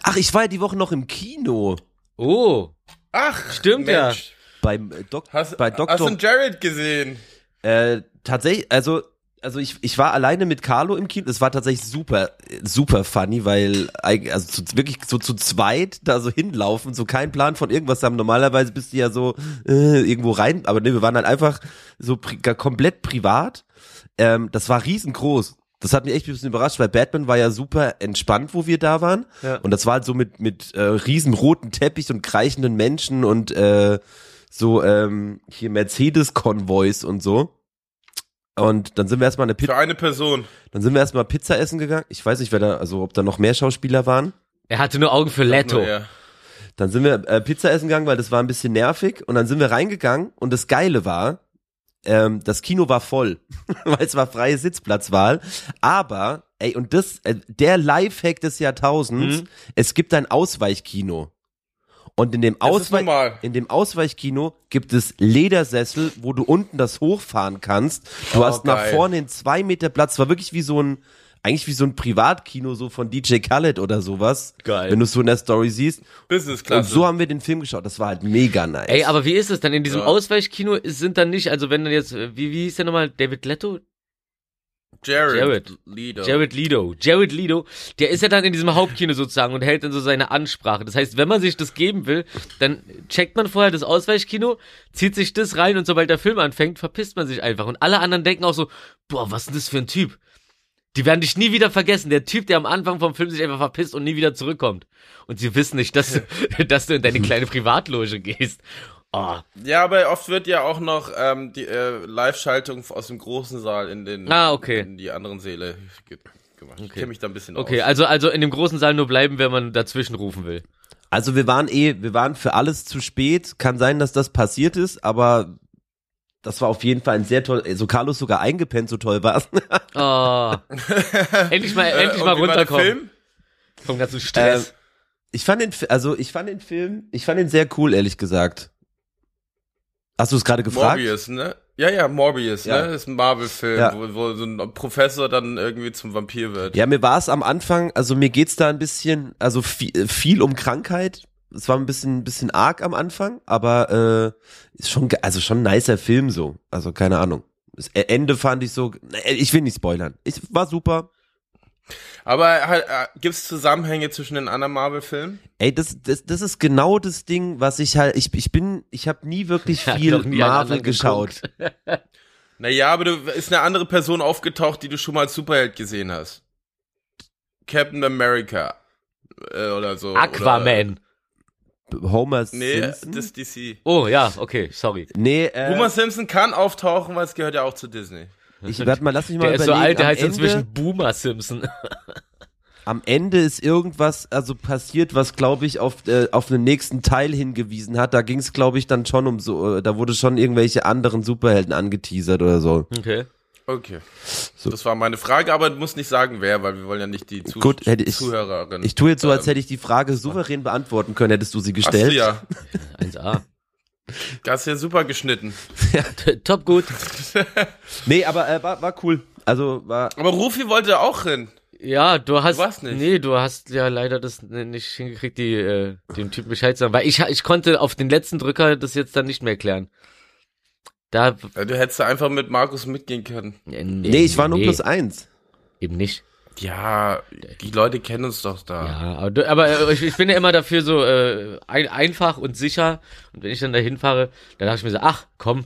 Ach, ich war ja die Woche noch im Kino. Oh. Ach, Stimmt ja. Beim äh, Dok Hast, bei hast Dr. du Jared gesehen? Äh, tatsächlich, also, also ich, ich war alleine mit Carlo im Kino. Es war tatsächlich super, super funny, weil also zu, wirklich so zu zweit da so hinlaufen, so keinen Plan von irgendwas haben. Normalerweise bist du ja so äh, irgendwo rein, aber ne, wir waren halt einfach so pri komplett privat. Ähm, das war riesengroß. Das hat mich echt ein bisschen überrascht, weil Batman war ja super entspannt, wo wir da waren. Ja. Und das war halt so mit, mit äh, riesen roten Teppich und kreichenden Menschen und äh, so ähm, hier Mercedes-Konvois und so. Und dann sind wir erstmal eine Pizza, Für eine Person. dann sind wir erstmal Pizza essen gegangen. Ich weiß nicht, wer da, also ob da noch mehr Schauspieler waren. Er hatte nur Augen für Leto. Nur. Dann sind wir äh, Pizza essen gegangen, weil das war ein bisschen nervig. Und dann sind wir reingegangen und das Geile war, ähm, das Kino war voll, (laughs) weil es war freie Sitzplatzwahl. Aber, ey, und das, äh, der Lifehack des Jahrtausends, Mhm. es gibt ein Ausweichkino. Und in dem, normal. in dem Ausweichkino gibt es Ledersessel, wo du unten das hochfahren kannst. Du Oh, hast nach geil. vorne einen zwei Meter Platz. War wirklich wie so ein, eigentlich wie so ein Privatkino, so von DJ Khaled oder sowas. Geil. Wenn du es so in der Story siehst. Business Und Class. so haben wir den Film geschaut. Das war halt mega nice. Ey, aber wie ist es dann in diesem Ja. Ausweichkino? Sind dann nicht, also wenn dann jetzt, wie, wie hieß der nochmal? David Leto? Jared, Jared. Leader. Jared Leto. Jared Leto, der ist ja dann in diesem Hauptkino sozusagen und hält dann so seine Ansprache. Das heißt, wenn man sich das geben will, dann checkt man vorher das Ausweichkino, zieht sich das rein und sobald der Film anfängt, verpisst man sich einfach. Und alle anderen denken auch so, boah, was ist denn das für ein Typ? Die werden dich nie wieder vergessen. Der Typ, der am Anfang vom Film sich einfach verpisst und nie wieder zurückkommt. Und sie wissen nicht, dass du, (laughs) dass du in deine kleine Privatloge gehst. Oh, Ja, aber oft wird ja auch noch ähm, die äh, Live-Schaltung aus dem großen Saal in den Ah, okay. in die anderen Säle ge gemacht. Ich kenne mich da ein bisschen okay, aus. also, also in dem großen Saal nur bleiben, wenn man dazwischen rufen will. Also wir waren eh, wir waren für alles zu spät. Kann sein, dass das passiert ist, aber das war auf jeden Fall ein sehr toll. So Carlos sogar eingepennt, so toll war's. (laughs) Oh. endlich mal, Äh, endlich mal war runterkommen. Vom ganzen Stress. Ich fand den, also ich fand den Film, ich fand den sehr cool, ehrlich gesagt. Hast du es gerade gefragt? Morbius, ne? Ja, ja, Morbius, Ja. ne? Das ist ein Marvel-Film, Ja. wo, wo so ein Professor dann irgendwie zum Vampir wird. Ja, mir war es am Anfang, also mir geht's da ein bisschen, also viel, viel um Krankheit. Es war ein bisschen, ein bisschen arg am Anfang, aber äh, ist schon, also schon ein nicer Film so. Also keine Ahnung. Das Ende fand ich so, äh, ich will nicht spoilern. Ich war super. Aber halt, äh, gibt's Zusammenhänge zwischen den anderen Marvel-Filmen? Ey, das, das, das ist genau das Ding, was ich halt, ich, ich bin, ich habe nie wirklich (laughs) viel nie Marvel geschaut. (laughs) Naja, aber du ist eine andere Person aufgetaucht, die du schon mal als Superheld gesehen hast. Captain America. Äh, oder so. Oder, Aquaman. Homer nee, Simpson? das ist DC. Oh ja, okay, sorry. nee, äh, Homer Simpson kann auftauchen, weil es gehört ja auch zu Disney. Ich warte mal, lass mich mal Der ist so überlegen. alt, der heißt Ende, inzwischen Boomer Simpson. am Ende ist irgendwas also passiert, was glaube ich auf äh, auf den nächsten Teil hingewiesen hat. Da ging es glaube ich dann schon um so, äh, da wurde schon irgendwelche anderen Superhelden angeteasert oder so. Okay. Okay. Das war meine Frage, aber du musst nicht sagen, wer, weil wir wollen ja nicht die Zu Gut, hätte ich- Zuhörerin. Ich tue jetzt so, als ähm, hätte ich die Frage souverän beantworten können, hättest du sie gestellt. ja. (laughs) 1A. Hast ja super geschnitten. (laughs) Top gut. (laughs) Nee, aber äh, war, war cool. Also war. Aber Rufi wollte auch hin. Ja, du hast. warst nicht. Nee, du hast ja leider das nicht hingekriegt, die, äh, dem Typen Bescheid zu sagen. Weil ich, ich konnte auf den letzten Drücker das jetzt dann nicht mehr klären. Da. Ja, Du hättest einfach mit Markus mitgehen können. Nee, Nee, ich war nur nee, plus eins. Eben nicht. Ja, die Leute kennen uns doch da. Ja, aber, du- aber äh, ich, ich bin ja immer dafür so äh, ein, einfach und sicher. Und wenn ich dann da hinfahre, dann dachte ich mir so, ach, komm.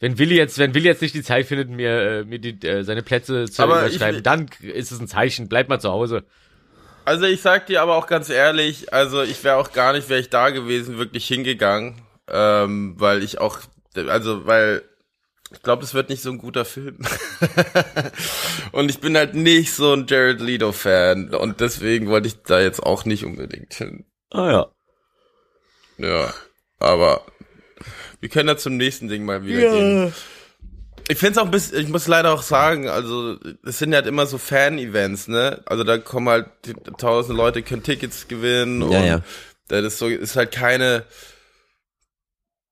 Wenn Willi jetzt, wenn Willi jetzt nicht die Zeit findet, mir, äh, mir die, äh, seine Plätze zu Aber ich überschreiben, will- dann ist es ein Zeichen, bleib mal zu Hause. Also ich sag dir aber auch ganz ehrlich, also ich wäre auch gar nicht, wäre ich da gewesen, wirklich hingegangen, ähm, weil ich auch, also weil ich glaube, das wird nicht so ein guter Film. (laughs) und ich bin halt nicht so ein Jared Leto Fan und deswegen wollte ich da jetzt auch nicht unbedingt hin. Ah ja. Ja, aber wir können ja zum nächsten Ding mal wieder gehen. Ich finde es auch ein bisschen, ich muss leider auch sagen, also es sind halt immer so Fan-Events, ne? Also da kommen halt tausend Leute, können Tickets gewinnen Ja, und ja. das ist so, ist halt keine,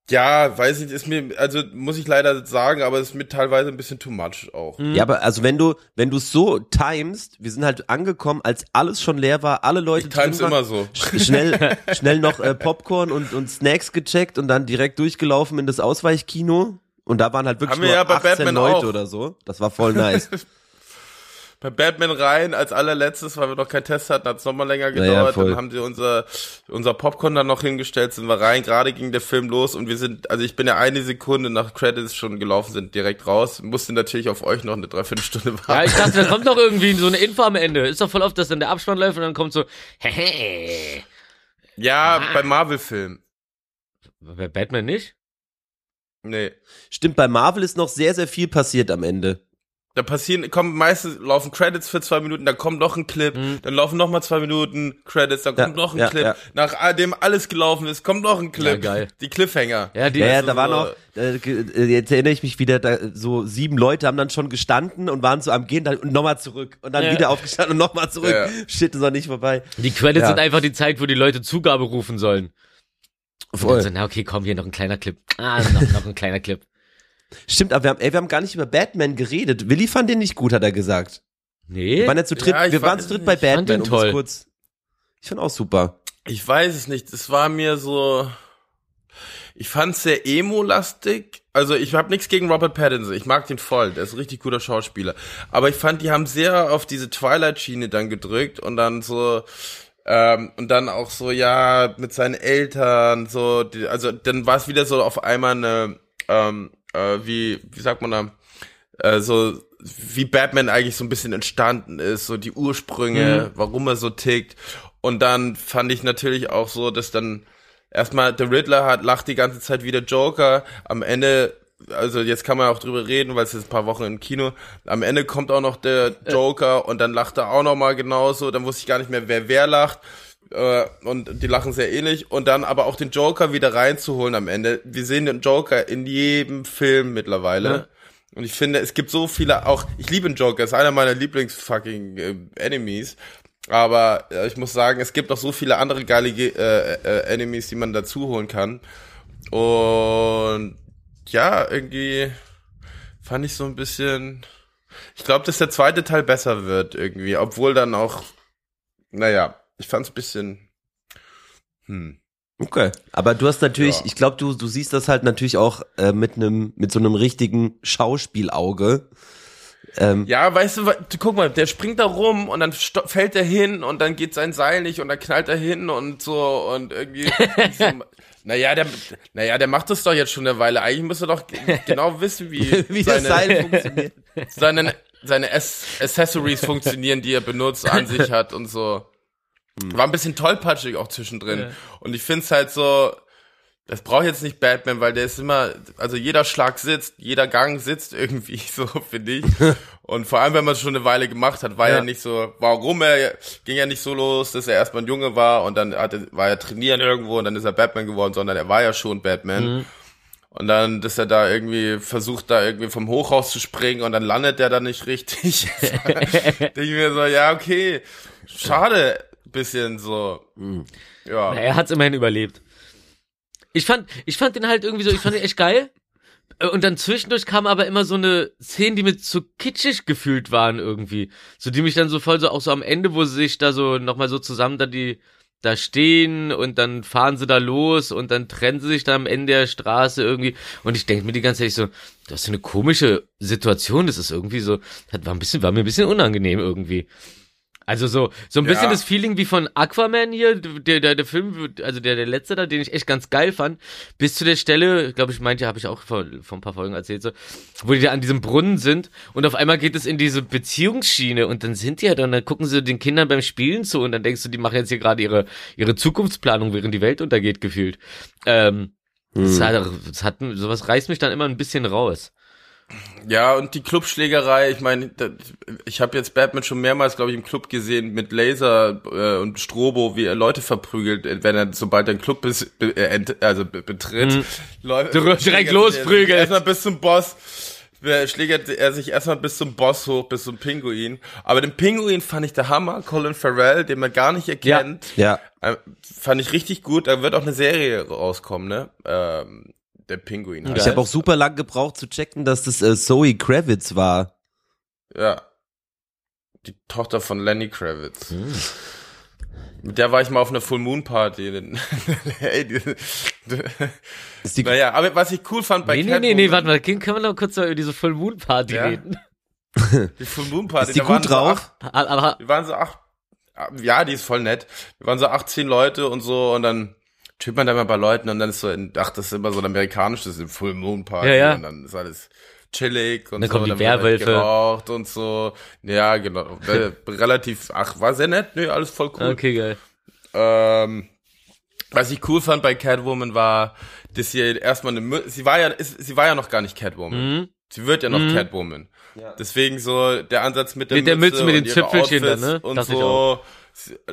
ja, weiß nicht, ist mir, also muss ich leider sagen, aber es ist mir teilweise ein bisschen too much auch. Ja, aber also wenn du, wenn du es so timest, wir sind halt angekommen, als alles schon leer war, alle Leute Ich times immer so. sch- schnell, (laughs) schnell noch äh, Popcorn und, und Snacks gecheckt und dann direkt durchgelaufen in das Ausweichkino. Und da waren halt wirklich Haben wir nur ja bei 18 Batman Leute auch. oder so. Das war voll nice. (laughs) Bei Batman rein als allerletztes, weil wir noch keinen Test hatten, hat es nochmal länger ja, gedauert. voll. dann haben sie unser, unser Popcorn dann noch hingestellt, sind wir rein. Gerade ging der Film los und wir sind, also ich bin ja eine Sekunde nach Credits schon gelaufen, sind direkt raus. Musste natürlich auf euch noch eine Dreiviertelstunde Ja, warten. ich dachte, da kommt doch irgendwie so eine Info am Ende. Ist doch voll oft, dass dann der Abspann läuft und dann kommt so, (laughs) hehe. Ja, bei Marvel-Filmen. Bei Batman nicht? Nee. Stimmt, bei Marvel ist noch sehr, sehr viel passiert am Ende. Da passieren, kommen meistens, laufen Credits für zwei Minuten, dann kommt noch ein Clip, dann laufen noch mal zwei Minuten Credits, dann Mhm. Ja, kommt noch ein ja, Clip. ja. Nach dem alles gelaufen ist, kommt noch ein Clip. Ja, geil. Die Cliffhanger. Ja, die, Ja, ja, da war so- noch, äh, äh, jetzt erinnere ich mich wieder, da, so sieben Leute haben dann schon gestanden und waren so am Gehen dann, und nochmal zurück und dann Ja. wieder aufgestanden und nochmal zurück. Ja. Shit, ist noch nicht vorbei. die Credits Ja. sind einfach die Zeit, wo die Leute Zugabe rufen sollen. Und Voll. dann so, na okay, komm, hier noch ein kleiner Clip. Ah, noch, noch ein kleiner Clip. Stimmt, aber wir haben, ey, wir haben gar nicht über Batman geredet. Willi fand den nicht gut, hat er gesagt. Nee? Wir waren ja zu dritt, Ja, wir waren fand- zu dritt bei Batman. um toll. kurz. Ich fand auch super. Ich weiß es nicht. Es war mir so. Ich fand's sehr emo-lastig. Also ich habe nichts gegen Robert Pattinson. Ich mag den voll. Der ist ein richtig guter Schauspieler. Aber ich fand, die haben sehr auf diese Twilight-Schiene dann gedrückt und dann so. Ähm, und dann auch so, ja, mit seinen Eltern, so, die, also dann war es wieder so auf einmal eine, ähm, äh, wie, wie sagt man da, äh, so wie Batman eigentlich so ein bisschen entstanden ist, so die Ursprünge, warum er so tickt. Und dann fand ich natürlich auch so, dass dann erstmal der Riddler hat, lacht die ganze Zeit wie der Joker. Am Ende, also jetzt kann man auch drüber reden, weil es ist ein paar Wochen im Kino. Am Ende kommt auch noch der Joker und dann lacht er auch noch mal genauso. Dann wusste ich gar nicht mehr, wer wer lacht. Äh, und die lachen sehr ähnlich. Und dann aber auch den Joker wieder reinzuholen am Ende. Wir sehen den Joker in jedem Film mittlerweile. Ja. Und ich finde, es gibt so viele auch, ich liebe den Joker, ist einer meiner Lieblings-fucking äh, Enemies. Aber äh, ich muss sagen, es gibt auch so viele andere geile Ge- äh, äh, Enemies, die man dazu holen kann. Und ja, irgendwie fand ich so ein bisschen. Ich glaube, dass der zweite Teil besser wird irgendwie, obwohl dann auch, naja, ich fand's ein bisschen. Hm. Okay. Aber du hast natürlich, Ja. ich glaube, du, du siehst das halt natürlich auch äh, mit einem, mit so einem richtigen Schauspielauge. Ähm, Ja, weißt du, guck mal, der springt da rum und dann fällt er hin und dann geht sein Seil nicht und dann knallt er hin und so und irgendwie. (laughs) so, naja, der, naja, der macht das doch jetzt schon eine Weile. Eigentlich müsste doch ge- genau wissen, wie, (laughs) wie das seine, Seil funktioniert. (laughs) seine, seine Accessories funktionieren, die er benutzt, an sich hat und so. War ein bisschen tollpatschig auch zwischendrin. Ja. Und ich find's halt so, das braucht jetzt nicht Batman, weil der ist immer, also jeder Schlag sitzt, jeder Gang sitzt irgendwie (laughs) so, finde ich. (laughs) Und vor allem, wenn man es schon eine Weile gemacht hat, war ja. Ja. nicht so, warum er, ging ja nicht so los, dass er erstmal ein Junge war und dann hat er, war er trainieren irgendwo und dann ist er Batman geworden, sondern er war ja schon Batman. Und dann, dass er da irgendwie versucht, da irgendwie vom Hochhaus zu springen und dann landet er da nicht richtig. (laughs) Denke ich mir so, ja, okay, schade, bisschen so. Ja. Na, er hat's immerhin überlebt. Ich fand, ich fand den halt irgendwie so, ich fand den echt geil. Äh, Und dann zwischendurch kam aber immer so eine Szene, die mir zu kitschig gefühlt waren irgendwie. So, die mich dann so voll so, auch so am Ende, wo sie sich da so nochmal so zusammen da die, da stehen und dann fahren sie da los und dann trennen sie sich da am Ende der Straße irgendwie. Und ich denke mir die ganze Zeit so, das ist so eine komische Situation, das ist irgendwie so, das war ein bisschen, war mir ein bisschen unangenehm irgendwie. Also so, so ein bisschen Ja. das Feeling wie von Aquaman hier, der, der, der Film, also der, der letzte da, den ich echt ganz geil fand, bis zu der Stelle, glaube ich, meinte, habe ich auch vor, vor ein paar Folgen erzählt, so, wo die da an diesem Brunnen sind und auf einmal geht es in diese Beziehungsschiene und dann sind die ja dann, dann gucken sie den Kindern beim Spielen zu und dann denkst du, die machen jetzt hier gerade ihre, ihre Zukunftsplanung, während die Welt untergeht, gefühlt. Ähm, das, Hm. hat, das hat, sowas reißt mich dann immer ein bisschen raus. Ja, und die Clubschlägerei, ich meine, ich habe jetzt Batman schon mehrmals, glaube ich, im Club gesehen mit Laser äh, und Strobo, wie er Leute verprügelt, äh, wenn er, sobald er den Club bis, äh, ent, also be, betritt. Mhm. Läuft- Direkt losprügelt. er Erstmal bis zum Boss. Schlägert er sich erstmal bis zum Boss hoch, bis zum Pinguin. Aber den Pinguin fand ich der Hammer, Colin Farrell, den man gar nicht erkennt. Ja. Äh, fand ich richtig gut. Da wird auch eine Serie rauskommen, ne? Ähm, der Pinguin. Ich habe auch super lang gebraucht zu checken, dass das äh, Zoe Kravitz war. Ja. Die Tochter von Lenny Kravitz. Mit der war ich mal auf einer Full Moon Party. (laughs) hey, die, die, naja, aber was ich cool fand bei Nee, nee, Catwoman, nee, nee, warte mal, können wir noch kurz mal über diese Full Moon Party Ja? reden? (laughs) die Full Moon Party, ist die da waren gut so drauf? acht, Aber, aber wir waren so acht, ja, die ist voll nett. Wir waren so 18 Leute und so und dann chillt man da mal bei Leuten und dann ist so, in, ach, das ist immer so ein amerikanisches im Full Moon Party Ja, ja. und dann ist alles chillig und Dann so. kommen die Werwölfe. geraucht und so. Ja, genau. Äh, Relativ, ach, war sehr nett. Nö, alles voll cool. okay, geil. Ähm, was ich cool fand bei Catwoman war, dass sie erstmal eine, sie war ja, ist, sie war ja noch gar nicht Catwoman. Mhm. Sie wird ja noch Mhm. Catwoman. Ja. Deswegen so der Ansatz mit der Mit der Mütze, mit und den Zipfelchen Outfits dann, ne? Und Dachte ich so.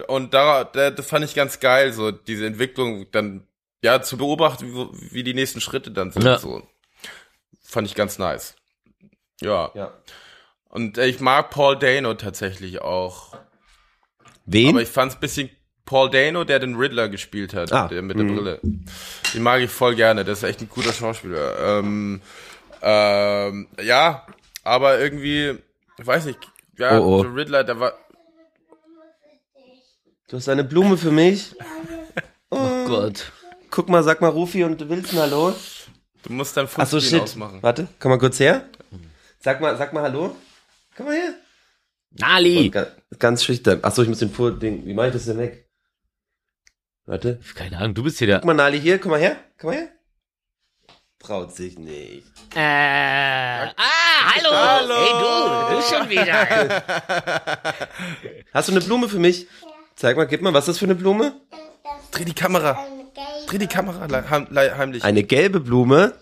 Und da, da, das fand ich ganz geil, so diese Entwicklung dann, ja, zu beobachten, wie, wie die nächsten Schritte dann sind. Ja. So. Fand ich ganz nice. Ja. ja. Und äh, ich mag Paul Dano tatsächlich auch. Wen? Aber ich fand's bisschen Paul Dano, der den Riddler gespielt hat, Ah, der mit der mhm. Brille. Den mag ich voll gerne, das ist echt ein guter Schauspieler. Ähm, ähm, ja, aber irgendwie, ich weiß nicht, ja, Oh, oh. der Riddler, der war, du hast eine Blume für mich. (laughs) Oh Gott. Guck mal, sag mal Rufi und Wilson Hallo. du musst dein Ach so, shit. ausmachen. Warte, komm mal kurz her. Sag mal, sag mal Hallo. Komm mal her. Ali! Ganz, ganz schüchtern. Ach so, ich muss den vor Ding. Wie mache ich das denn weg? Warte. Keine Ahnung, du bist hier der. Guck mal, Nali, hier, komm mal her. Komm mal her. Traut sich nicht. Äh, ah, hallo! Hallo! Hey du, du schon wieder. (laughs) Hast du eine Blume für mich? Zeig mal, gib mal, was ist das für eine Blume? Dreh die Kamera, dreh die Kamera heimlich. Eine gelbe Blume.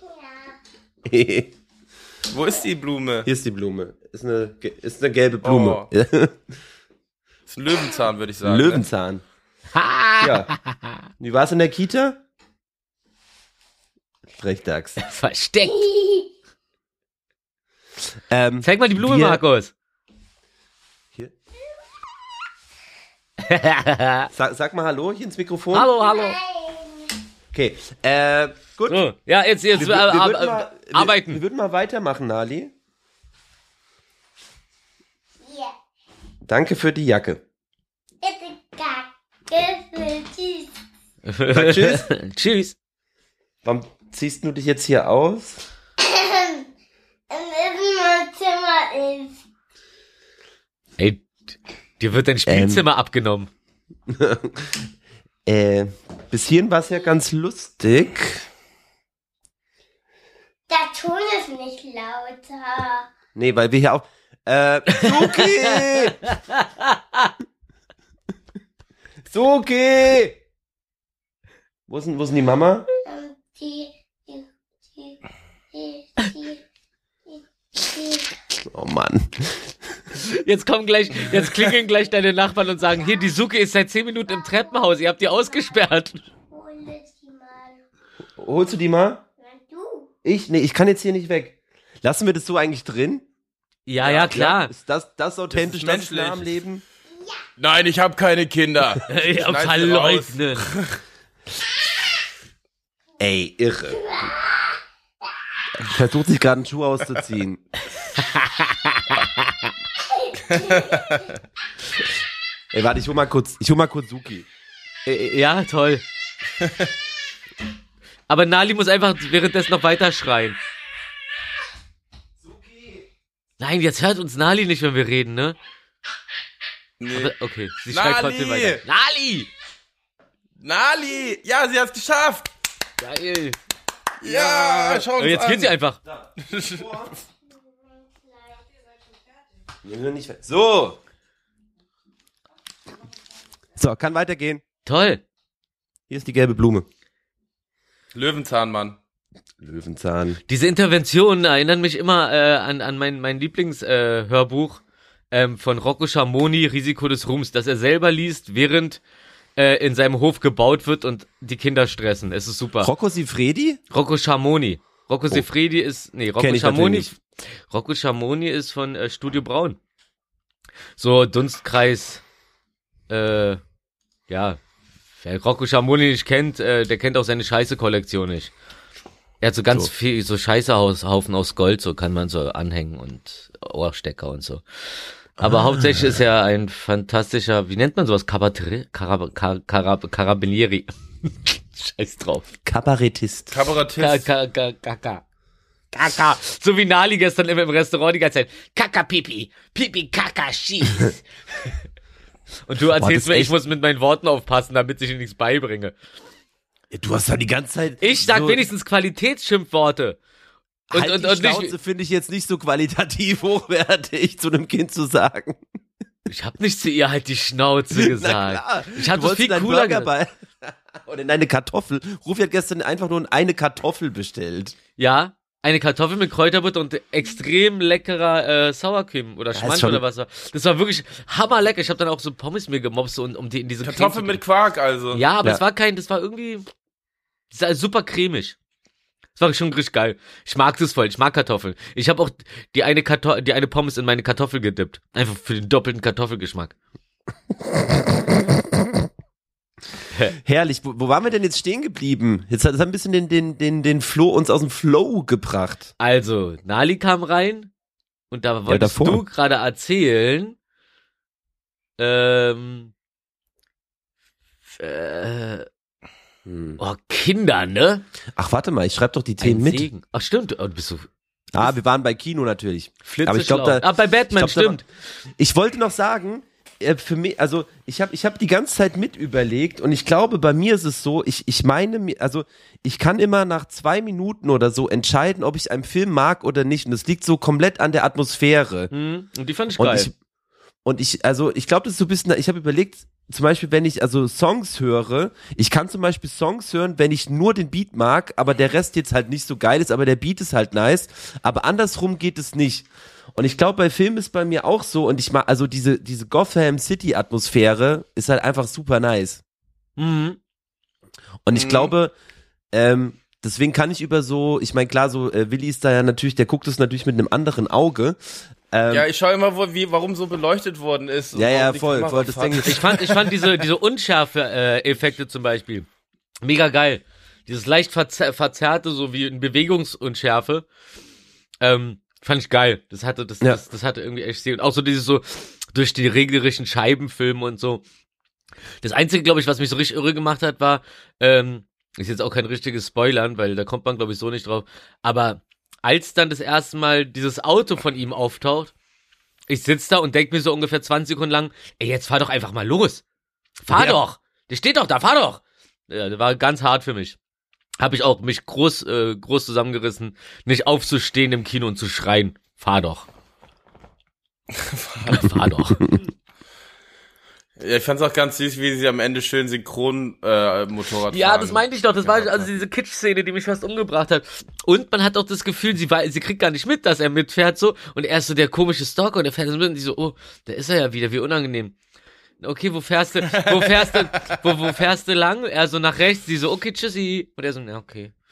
Hier (laughs) Wo ist die Blume? ist die Blume. Ist eine, ist eine gelbe Blume. Oh. (laughs) ist ein Löwenzahn, würde ich sagen. Ne? Löwenzahn. (laughs) Ja. Wie war's in der Kita? Frechdachs. Versteckt. Ähm, Zeig mal die Blume, Wir- Markus. (laughs) sag, sag mal Hallo hier ins Mikrofon. hallo, hallo. Okay. Äh, gut. So, ja, jetzt, jetzt Wir, äh, wir, ar- würden äh, mal, wir, wir arbeiten. würden mal weitermachen, Nali. Ja, Danke für die Jacke. bitte Kacke, tschüss. Sag tschüss. (laughs) Tschüss. Warum ziehst du dich jetzt hier aus? (laughs) Im Zimmer ist. Dir wird dein Spielzimmer abgenommen. Äh, bis hierhin war es ja ganz lustig. Der Ton ist nicht lauter. Nee, weil wir hier auch. Äh, Suki! Suki! Wo ist, denn, wo ist denn die Mama? Die, die, die, die, die, die, die. Oh Mann. Jetzt kommen gleich, jetzt klingeln gleich deine Nachbarn und sagen, hier, die Suke ist seit 10 Minuten im Treppenhaus, ihr habt die ausgesperrt. Holst du die mal? Nein, du. Ich? Nee, ich kann jetzt hier nicht weg. Lassen wir das so eigentlich drin? Ja, ja, klar. Ist das, das authentisch Das das ist menschlich. Leben? Nein, ich habe keine Kinder. (laughs) Ich verleugnen. Ey, irre. Versucht sich gerade einen Schuh auszuziehen. Ey, warte, ich hol mal kurz, ich hol mal kurz Suki. Äh, Ja, toll. Aber Nali muss einfach währenddessen noch weiter schreien. Nein, jetzt hört uns Nali nicht, wenn wir reden, ne? Nee. Aber, okay, sie schreit Nali! trotzdem weiter. Nali! Nali! Ja, sie hat's geschafft! Geil. Ja, schau uns jetzt an. geht sie einfach. So. So, kann weitergehen. Toll. Hier ist die gelbe Blume. Löwenzahn, Mann. Löwenzahn. Diese Interventionen erinnern mich immer äh, an, an mein, mein Lieblingshörbuch äh, ähm, von Rocco Schamoni, Risiko des Ruhms, das er selber liest, während äh, in seinem Hof gebaut wird und die Kinder stressen. Es ist super. Rocco Sifredi? Rocco Schamoni. Rocco Sefredi ist, nee, Rocco Schamoni, Rocco Schamoni ist von äh, Studio Braun. So Dunstkreis, äh, ja, wer Rocco Schamoni nicht kennt, äh, der kennt auch seine Scheiße-Kollektion nicht. Er hat so ganz So. viel, so Scheißehaufen aus Gold, so kann man so anhängen und Ohrstecker und so. Aber hauptsächlich ist er ein fantastischer, wie nennt man sowas? Kabarettier? Karab Kar Karab Karabinieri. (laughs) Scheiß drauf. Kabarettist. Kabarettist. Kaka, Kaka. Kaka. So wie Nali gestern immer im Restaurant die ganze Zeit. Kaka, Pipi. Pipi, Kaka, Schieß. (laughs) Und du erzählst ist mir, ich muss mit meinen Worten aufpassen, damit ich dir nichts beibringe. Du hast ja die ganze Zeit. Ich sag so, wenigstens Qualitätsschimpfworte. Und, halt und, die und Schnauze nicht, finde ich jetzt nicht so qualitativ (laughs) hochwertig, zu einem Kind zu sagen. ich hab nicht zu ihr halt die Schnauze (laughs) gesagt. klar. Ich hab du das viel cooler Burger gesagt. bei. (laughs) Oder in eine Kartoffel. Rufi hat gestern einfach nur eine Kartoffel bestellt. Ja, eine Kartoffel mit Kräuterbutter und extrem leckerer äh, Sauercreme oder Schmand oder was. war. Das war wirklich hammerlecker. Ich habe dann auch so Pommes mir gemobst, so, um, um die in diese zu mit Quark, also. Ja, aber Ja. es war kein, das war irgendwie, das war super cremig. Das war schon richtig geil. Ich mag das voll. Ich mag Kartoffeln. Ich habe auch die eine Kartoffel, die eine Pommes in meine Kartoffel gedippt. Einfach für den doppelten Kartoffelgeschmack. (laughs) Herrlich. Wo, wo waren wir denn jetzt stehen geblieben? Jetzt hat es ein bisschen den, den, den, den Flow, uns aus dem Flow gebracht. Also, Nali kam rein und da wolltest davor. du gerade erzählen, ähm, äh. Oh, Kinder, ne? Ach, warte mal, ich schreibe doch die Themen mit. Segen. Ach, stimmt. Oh, du bist so Ah, wir waren bei Kino natürlich. flitzeschlau. Aber ich glaub, da- ah, bei Batman, ich glaub, stimmt. Ich wollte noch sagen, äh, für mich, also ich habe ich hab die ganze Zeit mit überlegt und ich glaube, bei mir ist es so, ich, ich meine, mir- also ich kann immer nach zwei Minuten oder so entscheiden, ob ich einen Film mag oder nicht. Und das liegt so komplett an der Atmosphäre. Hm, und die fand ich Und geil. ich, und ich, also ich glaube, das ist so ein bisschen, ich habe überlegt, zum Beispiel, wenn ich also Songs höre, ich kann zum Beispiel Songs hören, wenn ich nur den Beat mag, aber der Rest jetzt halt nicht so geil ist, aber der Beat ist halt nice. Aber andersrum geht es nicht. Und ich glaube, bei Filmen ist bei mir auch so, und ich mag, also diese, diese Gotham City Atmosphäre ist halt einfach super nice. Mhm. Und ich Mhm. glaube, ähm, deswegen kann ich über so, ich meine, klar, so äh, Willi ist da ja natürlich, der guckt es natürlich mit einem anderen Auge. Ähm, Ja, ich schaue immer, wo, wie, warum so beleuchtet worden ist. und ja, ja, voll, voll. Das. Ding Ich fand, ich fand diese, diese Unschärfe-Effekte zum Beispiel mega geil. Dieses leicht verzer verzerrte, so wie in Bewegungsunschärfe, ähm, fand ich geil. Das hatte, das, Ja. das, das hatte irgendwie echt Stil. Und auch so dieses so durch die reglerischen Scheibenfilme und so. Das Einzige, glaube ich, was mich so richtig irre gemacht hat, war, ähm, ist jetzt auch kein richtiges Spoilern, weil da kommt man, glaube ich, so nicht drauf. Aber als dann das erste Mal dieses Auto von ihm auftaucht, ich sitz da und denk mir so ungefähr 20 Sekunden lang, ey, jetzt fahr doch einfach mal los. Fahr Ja. doch. Der steht doch da, fahr doch. Ja, das war ganz hart für mich. Habe ich auch mich groß, äh, groß zusammengerissen, nicht aufzustehen im Kino und zu schreien. Fahr doch. (laughs) fahr doch. Ja, ich fand's auch ganz süß, wie sie am Ende schön synchron äh, Motorrad Ja, fahren. das meinte ich doch. Das war Ja, also diese Kitsch-Szene, die mich fast umgebracht hat. Und man hat auch das Gefühl, sie, war, sie kriegt gar nicht mit, dass er mitfährt so. Und er ist so der komische Stalker und er fährt so mit und die so, oh, da ist er ja wieder, wie unangenehm. Okay, wo fährst du, wo fährst du, wo, wo fährst du lang? Er so nach rechts, sie so, okay, tschüssi. Und er so, na, okay. (laughs)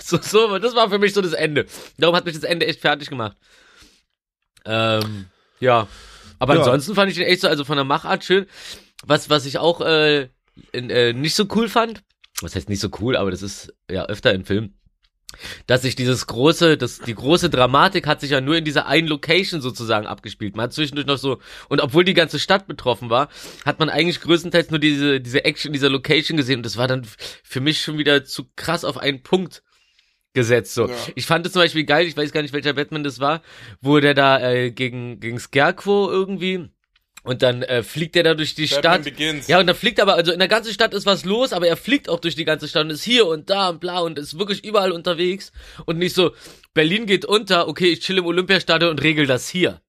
So, so, das war für mich so das Ende. Darum hat mich das Ende echt fertig gemacht. Ähm, ja. Aber Ja. ansonsten fand ich den echt so, also von der Machart schön. Was, was ich auch äh, in, äh, nicht so cool fand, was heißt nicht so cool, aber das ist ja öfter im Film, dass sich dieses große, das, die große Dramatik hat sich ja nur in dieser einen Location sozusagen abgespielt. Man hat zwischendurch noch so, und obwohl die ganze Stadt betroffen war, hat man eigentlich größtenteils nur diese, diese Action dieser Location gesehen und das war dann für mich schon wieder zu krass auf einen Punkt gesetzt. So. Ja. Ich fand es zum Beispiel geil, ich weiß gar nicht, welcher Batman das war, wo der da äh, gegen, gegen Scarecrow irgendwie und dann äh, fliegt er da durch die Batman Stadt. Begins. Ja, und da fliegt aber, also in der ganzen Stadt ist was los, aber er fliegt auch durch die ganze Stadt und ist hier und da und bla und ist wirklich überall unterwegs und nicht so, Berlin geht unter, okay, ich chill im Olympiastadion und regel das hier.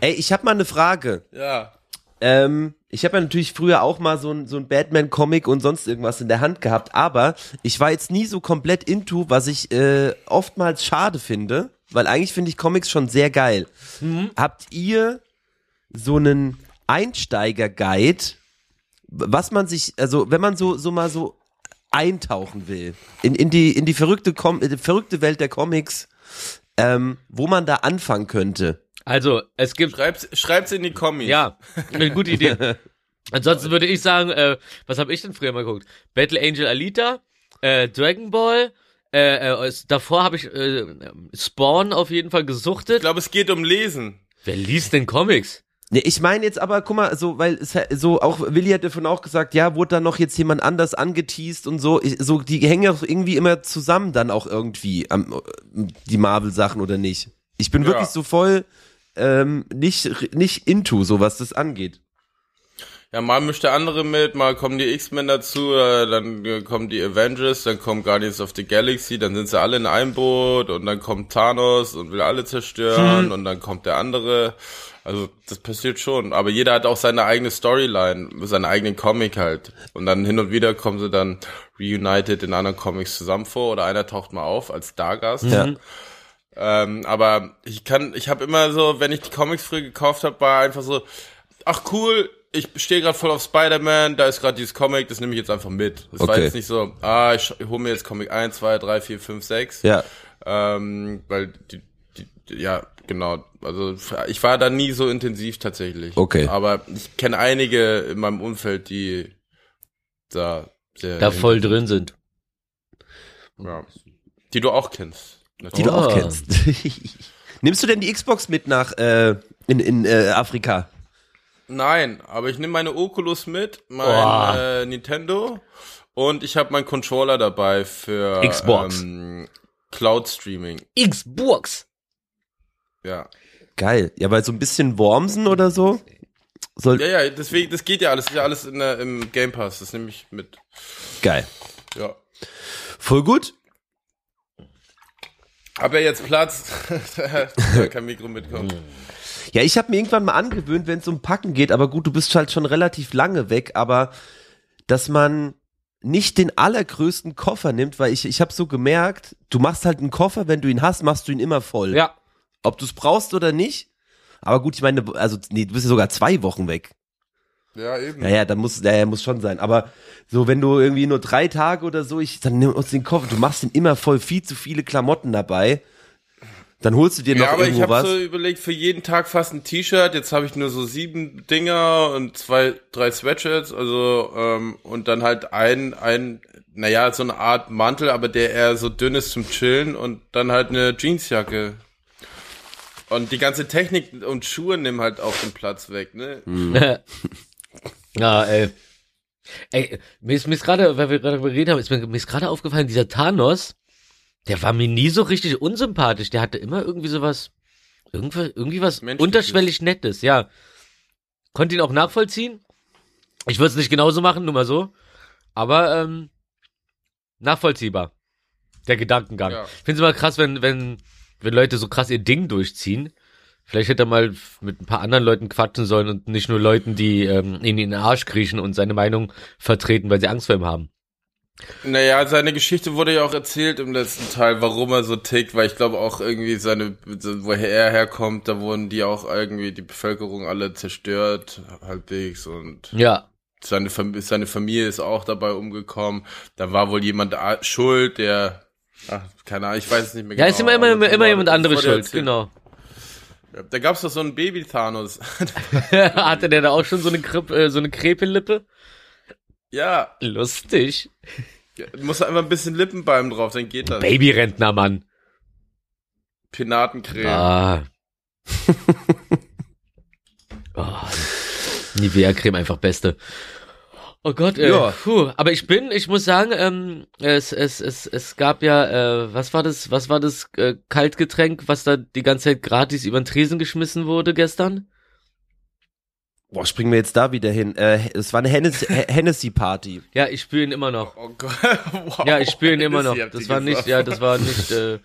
Ey, ich habe mal eine Frage. Ja. Ähm, ich habe ja natürlich früher auch mal so ein, so ein Batman-Comic und sonst irgendwas in der Hand gehabt, aber ich war jetzt nie so komplett into, was ich äh, oftmals schade finde, weil eigentlich finde ich Comics schon sehr geil. Habt ihr so einen Einsteiger-Guide, was man sich, also wenn man so, so mal so eintauchen will in, in, die, in die verrückte, Com die verrückte Welt der Comics, ähm, wo man da anfangen könnte? Also, es gibt Schreib's, schreib's in die Kommis. Ja, eine gute Idee. Ansonsten würde ich sagen, äh, was habe ich denn früher mal geguckt? Battle Angel Alita, äh, Dragon Ball, äh, äh, davor habe ich äh, Spawn auf jeden Fall Ich gesuchtet. glaube, es geht um Lesen. Wer liest denn Comics? Nee, ich meine jetzt aber, guck mal, so, weil es so auch Willi hat davon auch gesagt, ja, wurde da noch jetzt jemand anders angeteased und so, ich, so die hängen ja irgendwie immer zusammen dann auch irgendwie am, die Marvel Sachen oder nicht. Ich bin Ja. wirklich so voll ähm, nicht nicht into so was das angeht. Ja, mal mischt der andere mit, mal kommen die X-Men dazu, äh, dann äh, kommen die Avengers, dann kommen Guardians of the Galaxy, dann sind sie alle in einem Boot und dann kommt Thanos und will alle zerstören und dann kommt der andere. Also das passiert schon, aber jeder hat auch seine eigene Storyline, seinen eigenen Comic halt. Und dann hin und wieder kommen sie dann reunited in anderen Comics zusammen vor oder einer taucht mal auf als Stargast. Ja. Ähm, aber ich kann, ich habe immer so, wenn ich die Comics früher gekauft habe, war einfach so, ach cool, ich stehe gerade voll auf Spider-Man, da ist gerade dieses Comic, das nehme ich jetzt einfach mit. Das war Okay. jetzt nicht so, ah, ich, ich hole mir jetzt Comic 1, 2, 3, 4, 5, 6. Ja. Ähm, weil die, die, die, ja, genau. Also ich war da nie so intensiv tatsächlich. Okay. Aber ich kenne einige in meinem Umfeld, die da sehr Da voll drin sind. ja, die du auch kennst. Die du Oh. auch kennst. (laughs) Nimmst du denn die Xbox mit nach äh, in in äh, Afrika? Nein, aber ich nehme meine Oculus mit, mein Oh. äh, Nintendo und ich habe meinen Controller dabei für Xbox. Ähm, Cloud Streaming. Xbox. Ja. Geil. Ja, weil so ein bisschen Wormsen oder so soll Ja, ja, deswegen, das geht ja alles, das ist ja alles in der, im Game Pass, das nehme ich mit. geil. Ja. Voll gut. Hab ja jetzt Platz, (laughs) da kann Mikro mitkommen. Ja, ich habe mir irgendwann mal angewöhnt, wenn es um Packen geht, aber gut, du bist halt schon relativ lange weg, aber dass man nicht den allergrößten Koffer nimmt, weil ich, ich habe so gemerkt, du machst halt einen Koffer, wenn du ihn hast, machst du ihn immer voll. Ja. Ob du es brauchst oder nicht. Aber gut, ich meine, also nee, du bist ja sogar zwei Wochen weg. Ja, eben. Naja, dann muss, naja, muss schon sein. Aber so, wenn du irgendwie nur drei Tage oder so, ich, dann nimm uns den Koffer, du machst den immer voll, viel zu viele Klamotten dabei. Dann holst du dir noch Ja, aber ich irgendwo habe was. so überlegt, für jeden Tag fast ein T-Shirt. Jetzt habe ich nur so sieben Dinger und zwei, drei Sweatshirts. Also ähm, und dann halt ein, ein, naja, so eine Art Mantel, aber der eher so dünn ist zum Chillen und dann halt eine Jeansjacke. Und die ganze Technik und Schuhe nehmen halt auch den Platz weg, ne? (laughs) ja, ey. Ey, mir ist, mir ist gerade, weil wir gerade geredet haben, ist mir, mir ist gerade aufgefallen, dieser Thanos, der war mir nie so richtig unsympathisch. Der hatte immer irgendwie sowas, irgendwie, irgendwie was unterschwellig Nettes, ja. Konnte ihn auch nachvollziehen. Ich würde es nicht genauso machen, nur mal so. Aber, ähm, nachvollziehbar. Der Gedankengang. Ja. Ich finde es immer krass, wenn, wenn, wenn Leute so krass ihr Ding durchziehen. Vielleicht hätte er mal mit ein paar anderen Leuten quatschen sollen und nicht nur Leuten, die ähm, ihn in den Arsch kriechen und seine Meinung vertreten, weil sie Angst vor ihm haben. Naja, seine Geschichte wurde ja auch erzählt im letzten Teil, warum er so tickt, weil ich glaube auch irgendwie seine, woher er herkommt, da wurden die auch irgendwie, die Bevölkerung alle zerstört, halbwegs und Ja. Seine, Fam seine Familie ist auch dabei umgekommen. Da war wohl jemand schuld, der, ach, keine Ahnung, ich weiß es nicht mehr Ja, genau. ist immer, immer, immer, immer jemand anderes schuld, erzählt. genau. Ja, Da gab's doch so einen Baby-Thanos. (laughs) Hatte der da auch schon so eine, Kripp, äh, so eine Krepellippe? ja, Lustig. muss einfach ein bisschen Lippenbalm drauf, dann geht das. Babyrentner, Mann. Pinatencreme. Ah. (laughs) oh, Nivea-Creme einfach beste. Oh Gott, äh, Ja. puh. Aber ich bin, ich muss sagen, ähm, es, es, es, es gab ja, äh, was war das, was war das äh, Kaltgetränk, was da die ganze Zeit gratis über den Tresen geschmissen wurde gestern? Boah, springen wir jetzt da wieder hin. Äh, es war eine Hennessy- (laughs) Hennessy-Party. Ja, ich spüre ihn immer noch. Oh Gott. (laughs) Wow. Ja, ich spüre ihn immer noch. Das war nicht, gesagt. ja, das war nicht, äh,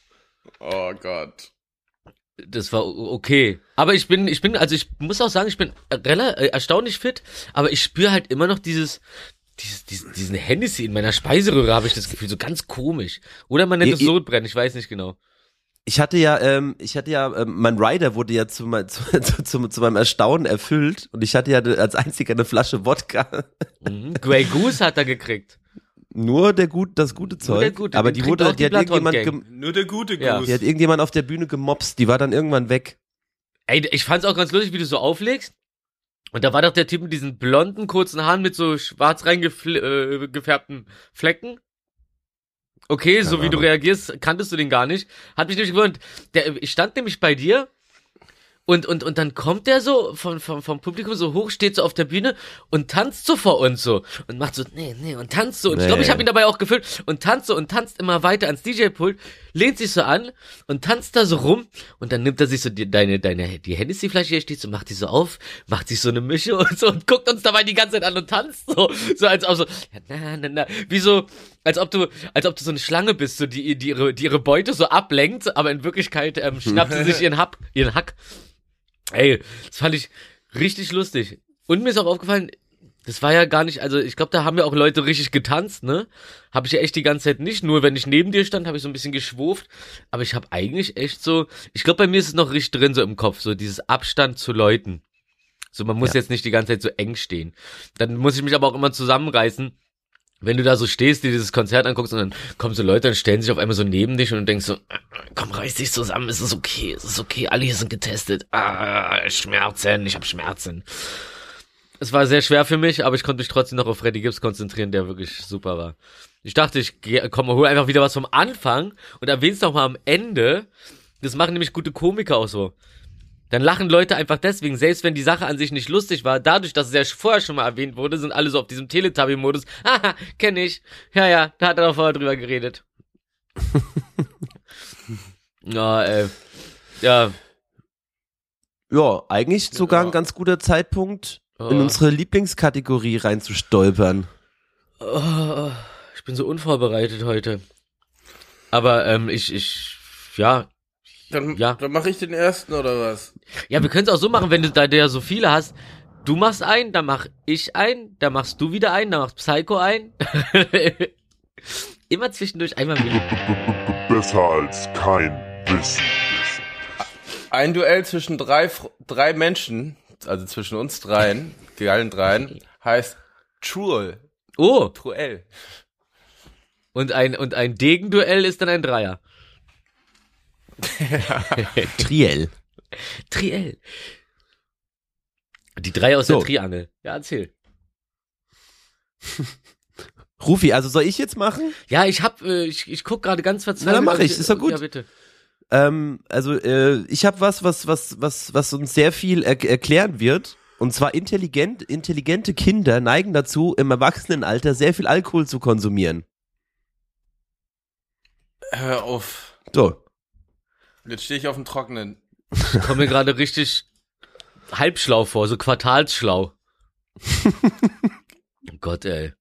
(laughs) Oh Gott. Das war okay. Aber ich bin, ich bin, also ich muss auch sagen, ich bin relativ erstaunlich fit, aber ich spüre halt immer noch dieses, dieses, diesen, diesen Hennessy in meiner Speiseröhre, habe ich das Gefühl, so ganz komisch. Oder man nennt Ihr- es Sodbrennen, ich weiß nicht genau. Ich hatte ja, ähm, ich hatte ja, ähm, mein Rider wurde ja zu, mein, (laughs) zu, zu, zu, zu meinem Erstaunen erfüllt und ich hatte ja als einziger eine Flasche Wodka. Mhm. Grey Goose hat er gekriegt. Nur der gut, das gute Zeug. der gute, aber die wurde, auch die, die hat irgendjemand, Nur der gute Ja. Goose. die hat irgendjemand auf der Bühne gemobst. Die war dann irgendwann weg. Ey, ich fand's auch ganz lustig, wie du so auflegst. Und da war doch der Typ mit diesen blonden, kurzen Haaren mit so schwarz reingefärbten äh, Flecken. Okay, so wie du Ahnung. reagierst, kanntest du den gar nicht. Hat mich nämlich gewundert. Der, ich stand nämlich bei dir und, und, und dann kommt der so vom, vom, vom Publikum so hoch, steht so auf der Bühne und tanzt so vor uns so. Und macht so, nee, nee, und tanzt so. Und ich glaube, ich Nee. habe ihn dabei auch gefilmt. Und tanzt so und tanzt immer weiter ans DJ-Pult, lehnt sich so an und tanzt da so rum. Und dann nimmt er sich so die, deine, deine, die Hennessy-Flasche, hier steht so, macht die so auf, macht sich so eine Mische (laughs) und so und guckt uns dabei die ganze Zeit an und tanzt so. So als ob so, na, na, na, wie so, als ob du, als ob du so eine Schlange bist, so die, die ihre, die ihre Beute so ablenkt, aber in Wirklichkeit ähm, schnappt sie sich (laughs) ihren Hack, ihren Hack. Ey, das fand ich richtig lustig. Und mir ist auch aufgefallen, das war ja gar nicht, also ich glaube, da haben ja auch Leute richtig getanzt, ne? Habe ich ja echt die ganze Zeit nicht. Nur wenn ich neben dir stand, habe ich so ein bisschen geschwurft. Aber ich habe eigentlich echt so, ich glaube, bei mir ist es noch richtig drin so im Kopf, so dieses Abstand zu Leuten. So, man muss Ja. jetzt nicht die ganze Zeit so eng stehen. Dann muss ich mich aber auch immer zusammenreißen. Wenn du da so stehst, dir dieses Konzert anguckst und dann kommen so Leute und stellen sich auf einmal so neben dich und du denkst so, äh, komm, reiß dich zusammen, es ist okay, es ist okay, alle hier sind getestet. Ah, Schmerzen, ich habe Schmerzen. Es war sehr schwer für mich, aber ich konnte mich trotzdem noch auf Freddy Gibbs konzentrieren, der wirklich super war. Ich dachte, ich komm, hol einfach wieder was vom Anfang und erwähn's noch mal am Ende. Das machen nämlich gute Komiker auch so. Dann lachen Leute einfach deswegen, selbst wenn die Sache an sich nicht lustig war, dadurch, dass es ja vorher schon mal erwähnt wurde, sind alle so auf diesem Teletubby-Modus. (laughs) Haha, kenn ich. Ja, ja, da hat er doch vorher drüber geredet. (laughs) ja, ey. Ja. Ja, eigentlich sogar Ja. ein ganz guter Zeitpunkt, in Oh. unsere Lieblingskategorie reinzustolpern. Oh, ich bin so unvorbereitet heute. Aber ähm, ich, ich, ja, Dann, Ja. dann mache ich den ersten oder was? Ja, wir können es auch so machen, wenn du da ja so viele hast. Du machst einen, dann mach ich einen, dann machst du wieder einen, dann macht Psycho ein. (laughs) Immer zwischendurch einmal Willi. Besser als kein Wissen. Ein Duell zwischen drei, drei Menschen, also zwischen uns dreien, die allen dreien, (laughs) heißt Truel. Oh, Truel. und ein, und ein Degenduell ist dann ein Dreier. (laughs) Triell. Triell. Die drei aus So. der Triangel. Ja, erzähl. (laughs) Rufi, also soll ich jetzt machen? Ja, ich hab, äh, ich, ich guck gerade ganz verzweifelt. Na, dann mach ich, ist doch gut. Ja, bitte. Ähm, also äh, ich habe was, was, was, was, was uns sehr viel er erklären wird. Und zwar intelligent, intelligente Kinder neigen dazu, im Erwachsenenalter sehr viel Alkohol zu konsumieren. Hör auf. So. Jetzt stehe ich auf dem Trockenen. Ich komme mir gerade richtig halbschlau vor, so quartalsschlau. (laughs) oh Gott, ey.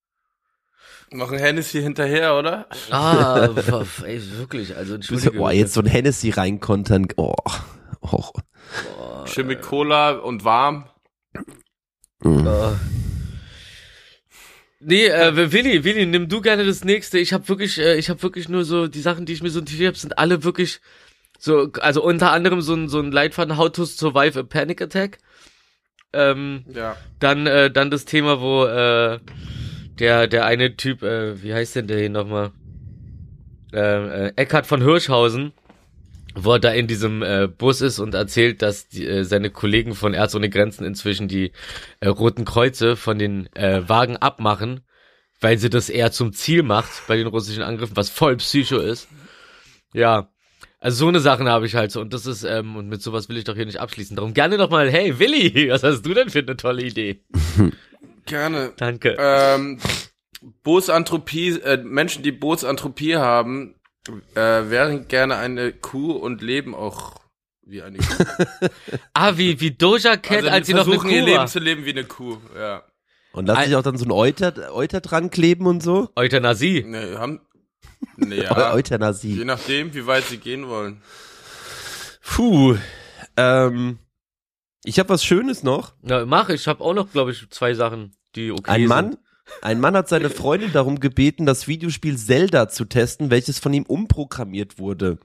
Noch ein Hennessy hinterher, oder? Ah, (laughs) ey, wirklich, also entschuldige. Boah, jetzt so ein Hennessy reinkontern. Oh. oh. Schön mit Cola und warm. Mm. Äh. Nee, äh, Willi, Willi, nimm du gerne das nächste. Ich habe wirklich, äh, ich habe wirklich nur so die Sachen, die ich mir so notiert habe, sind alle wirklich so, also unter anderem so ein so ein Leitfaden How to Survive a Panic Attack. Ähm, Ja. dann, äh, dann das Thema, wo äh, der, der eine Typ, äh, wie heißt denn der hier nochmal? Äh, äh, Eckhard von Hirschhausen, wo er da in diesem äh, Bus ist und erzählt, dass die, äh, seine Kollegen von Ärzte ohne Grenzen inzwischen die äh, Roten Kreuze von den äh, Wagen abmachen, weil sie das eher zum Ziel macht bei den russischen Angriffen, was voll Psycho ist. Ja. Also so eine Sachen habe ich halt so und das ist, ähm, und mit sowas will ich doch hier nicht abschließen. Darum gerne nochmal, hey Willi, (laughs) was hast du denn für eine tolle Idee? (laughs) Gerne. Danke. Ähm, Bosanthropie, äh, Menschen, die Bosanthropie haben, äh, wären gerne eine Kuh und leben auch wie eine Kuh. (laughs) Ah, wie, wie Doja Cat, also als sie noch eine versuchen, ihr Kuh Leben war. zu leben wie eine Kuh, ja. Und lass Ein- sich auch dann so ein Euter, Euter dran kleben und so? Euthanasie. Ne, haben, ne, Eu- ja. Euthanasie. Je nachdem, wie weit sie gehen wollen. Puh. Ähm, ich habe was Schönes noch. Na, mach, ich habe auch noch, glaube ich, zwei Sachen, die okay Ein sind. Mann, ein Mann hat seine Freundin darum gebeten, das Videospiel Zelda zu testen, welches von ihm umprogrammiert wurde.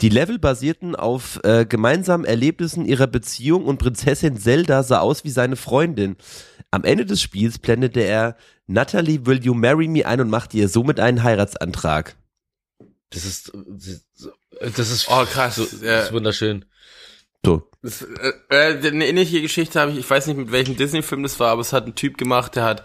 Die Level basierten auf äh, gemeinsamen Erlebnissen ihrer Beziehung und Prinzessin Zelda sah aus wie seine Freundin. Am Ende des Spiels blendete er Natalie, will you marry me ein und machte ihr somit einen Heiratsantrag. Das ist, das ist, Oh, krass. So, Ja. das ist wunderschön. So. Das, äh, äh, eine ähnliche Geschichte habe ich, ich weiß nicht mit welchem Disney-Film das war, aber es hat ein Typ gemacht, der hat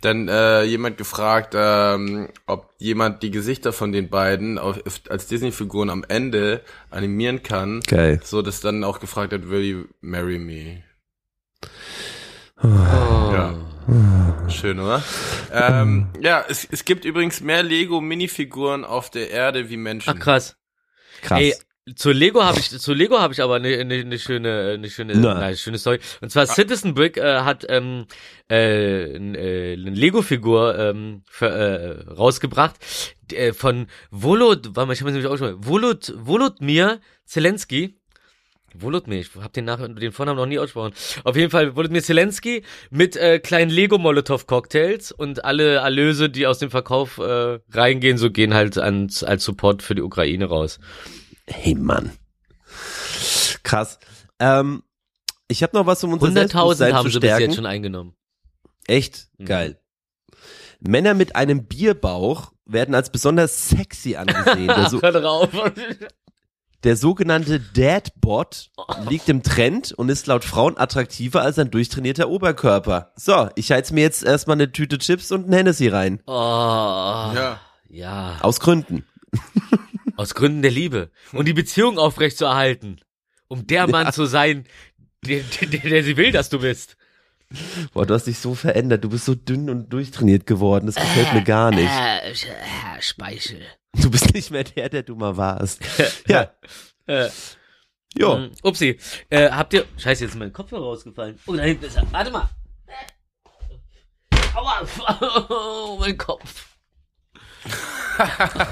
dann äh, jemand gefragt, ähm, ob jemand die Gesichter von den beiden auf, als Disney-Figuren am Ende animieren kann, Geil. so dass dann auch gefragt hat, will you marry me? Oh. Ja. Schön, oder? ähm, ja, es, es gibt übrigens mehr Lego-Minifiguren auf der Erde wie Menschen. Ach krass. Krass. Ey, zu Lego habe ich, zu Lego habe ich aber eine ne, ne schöne, eine schöne, Na. nein, schöne Story. Und zwar Citizen Brick äh, hat ähm, äh, äh, eine Lego-Figur ähm, für, äh, rausgebracht äh, von Volod, warte mal, ich habe nämlich auch schon Volod, Volodymyr Zelensky. Volodymyr, ich habe den, Nach den Vornamen noch nie ausgesprochen. Auf jeden Fall Volodymyr Zelensky mit äh, kleinen Lego-Molotov-Cocktails und alle Erlöse, die aus dem Verkauf äh, reingehen, so gehen halt ans, als Support für die Ukraine raus. Hey Mann. Krass. Ähm, ich habe noch was, um unser 100.000 Selbstbewusstsein haben sie bis jetzt schon eingenommen. Echt Mhm. geil. Männer mit einem Bierbauch werden als besonders sexy angesehen. (laughs) Der, so, Hör drauf. Der sogenannte Dadbot liegt im Trend und ist laut Frauen attraktiver als ein durchtrainierter Oberkörper. So, ich heiz mir jetzt erstmal eine Tüte Chips und ein Hennessy rein. Oh, ja. Ja. ja. Aus Gründen. (laughs) Aus Gründen der Liebe. Und die Beziehung aufrechtzuerhalten. Um der Mann zu sein, der, der, der sie will, dass du bist. Boah, du hast dich so verändert. Du bist so dünn und durchtrainiert geworden. Das gefällt mir gar nicht. Äh, äh, Speichel. (laughs) Du bist nicht mehr der, der du mal warst. Ja, Äh, jo. mm, Upsi. Äh, habt ihr. Scheiße, jetzt ist mein Kopfhörer rausgefallen. Oh, da hinten ist er. Warte mal. Aua. (laughs) Oh, mein Kopf.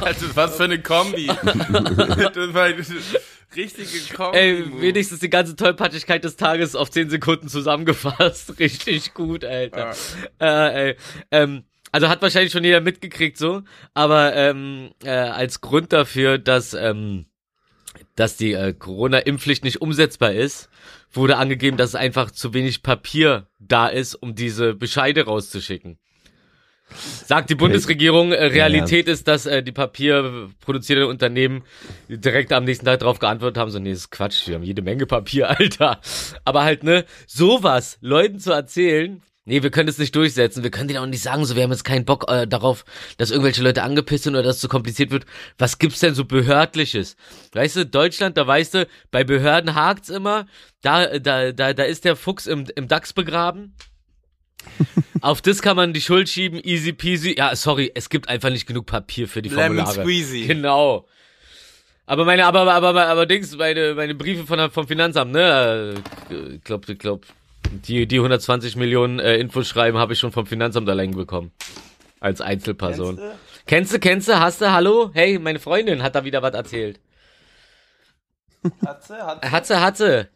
Also, was für eine Kombi. (laughs) das war eine richtige Kombi. Ey, wenigstens die ganze Tollpatschigkeit des Tages auf 10 Sekunden zusammengefasst. Richtig gut, Alter. Äh, ey, ähm, also hat wahrscheinlich schon jeder mitgekriegt so, aber ähm, äh, als Grund dafür, dass ähm, dass die äh, Corona-Impfpflicht nicht umsetzbar ist, wurde angegeben, dass einfach zu wenig Papier da ist, um diese Bescheide rauszuschicken. Sagt die Bundesregierung, äh, Realität ist, dass äh, die papierproduzierenden Unternehmen direkt am nächsten Tag darauf geantwortet haben, so, nee, das ist Quatsch, wir haben jede Menge Papier, (laughs) Alter. Aber halt, ne, sowas Leuten zu erzählen, nee, wir können es nicht durchsetzen, wir können denen auch nicht sagen, so, wir haben jetzt keinen Bock äh, darauf, dass irgendwelche Leute angepisst sind oder dass es zu kompliziert wird. Was gibt's denn so Behördliches? Weißt du, Deutschland, da weißt du, bei Behörden hakt's immer, da, da, da, da ist der Fuchs im, im DAX begraben. (laughs) Auf das kann man die Schuld schieben, easy peasy. Ja, sorry, es gibt einfach nicht genug Papier für die Lemon Formulare. squeezy. Genau. Aber meine, aber, aber, aber, aber Dings, meine, meine Briefe von, vom Finanzamt, ne? äh, Ich glaub, ich glaub, die, die 120 Millionen äh, Infos schreiben habe ich schon vom Finanzamt allein bekommen. Als Einzelperson. Kennst du, kennst du, hast du, hallo? Hey, meine Freundin hat da wieder was erzählt. Hat sie, hat sie. Hat sie, hat sie.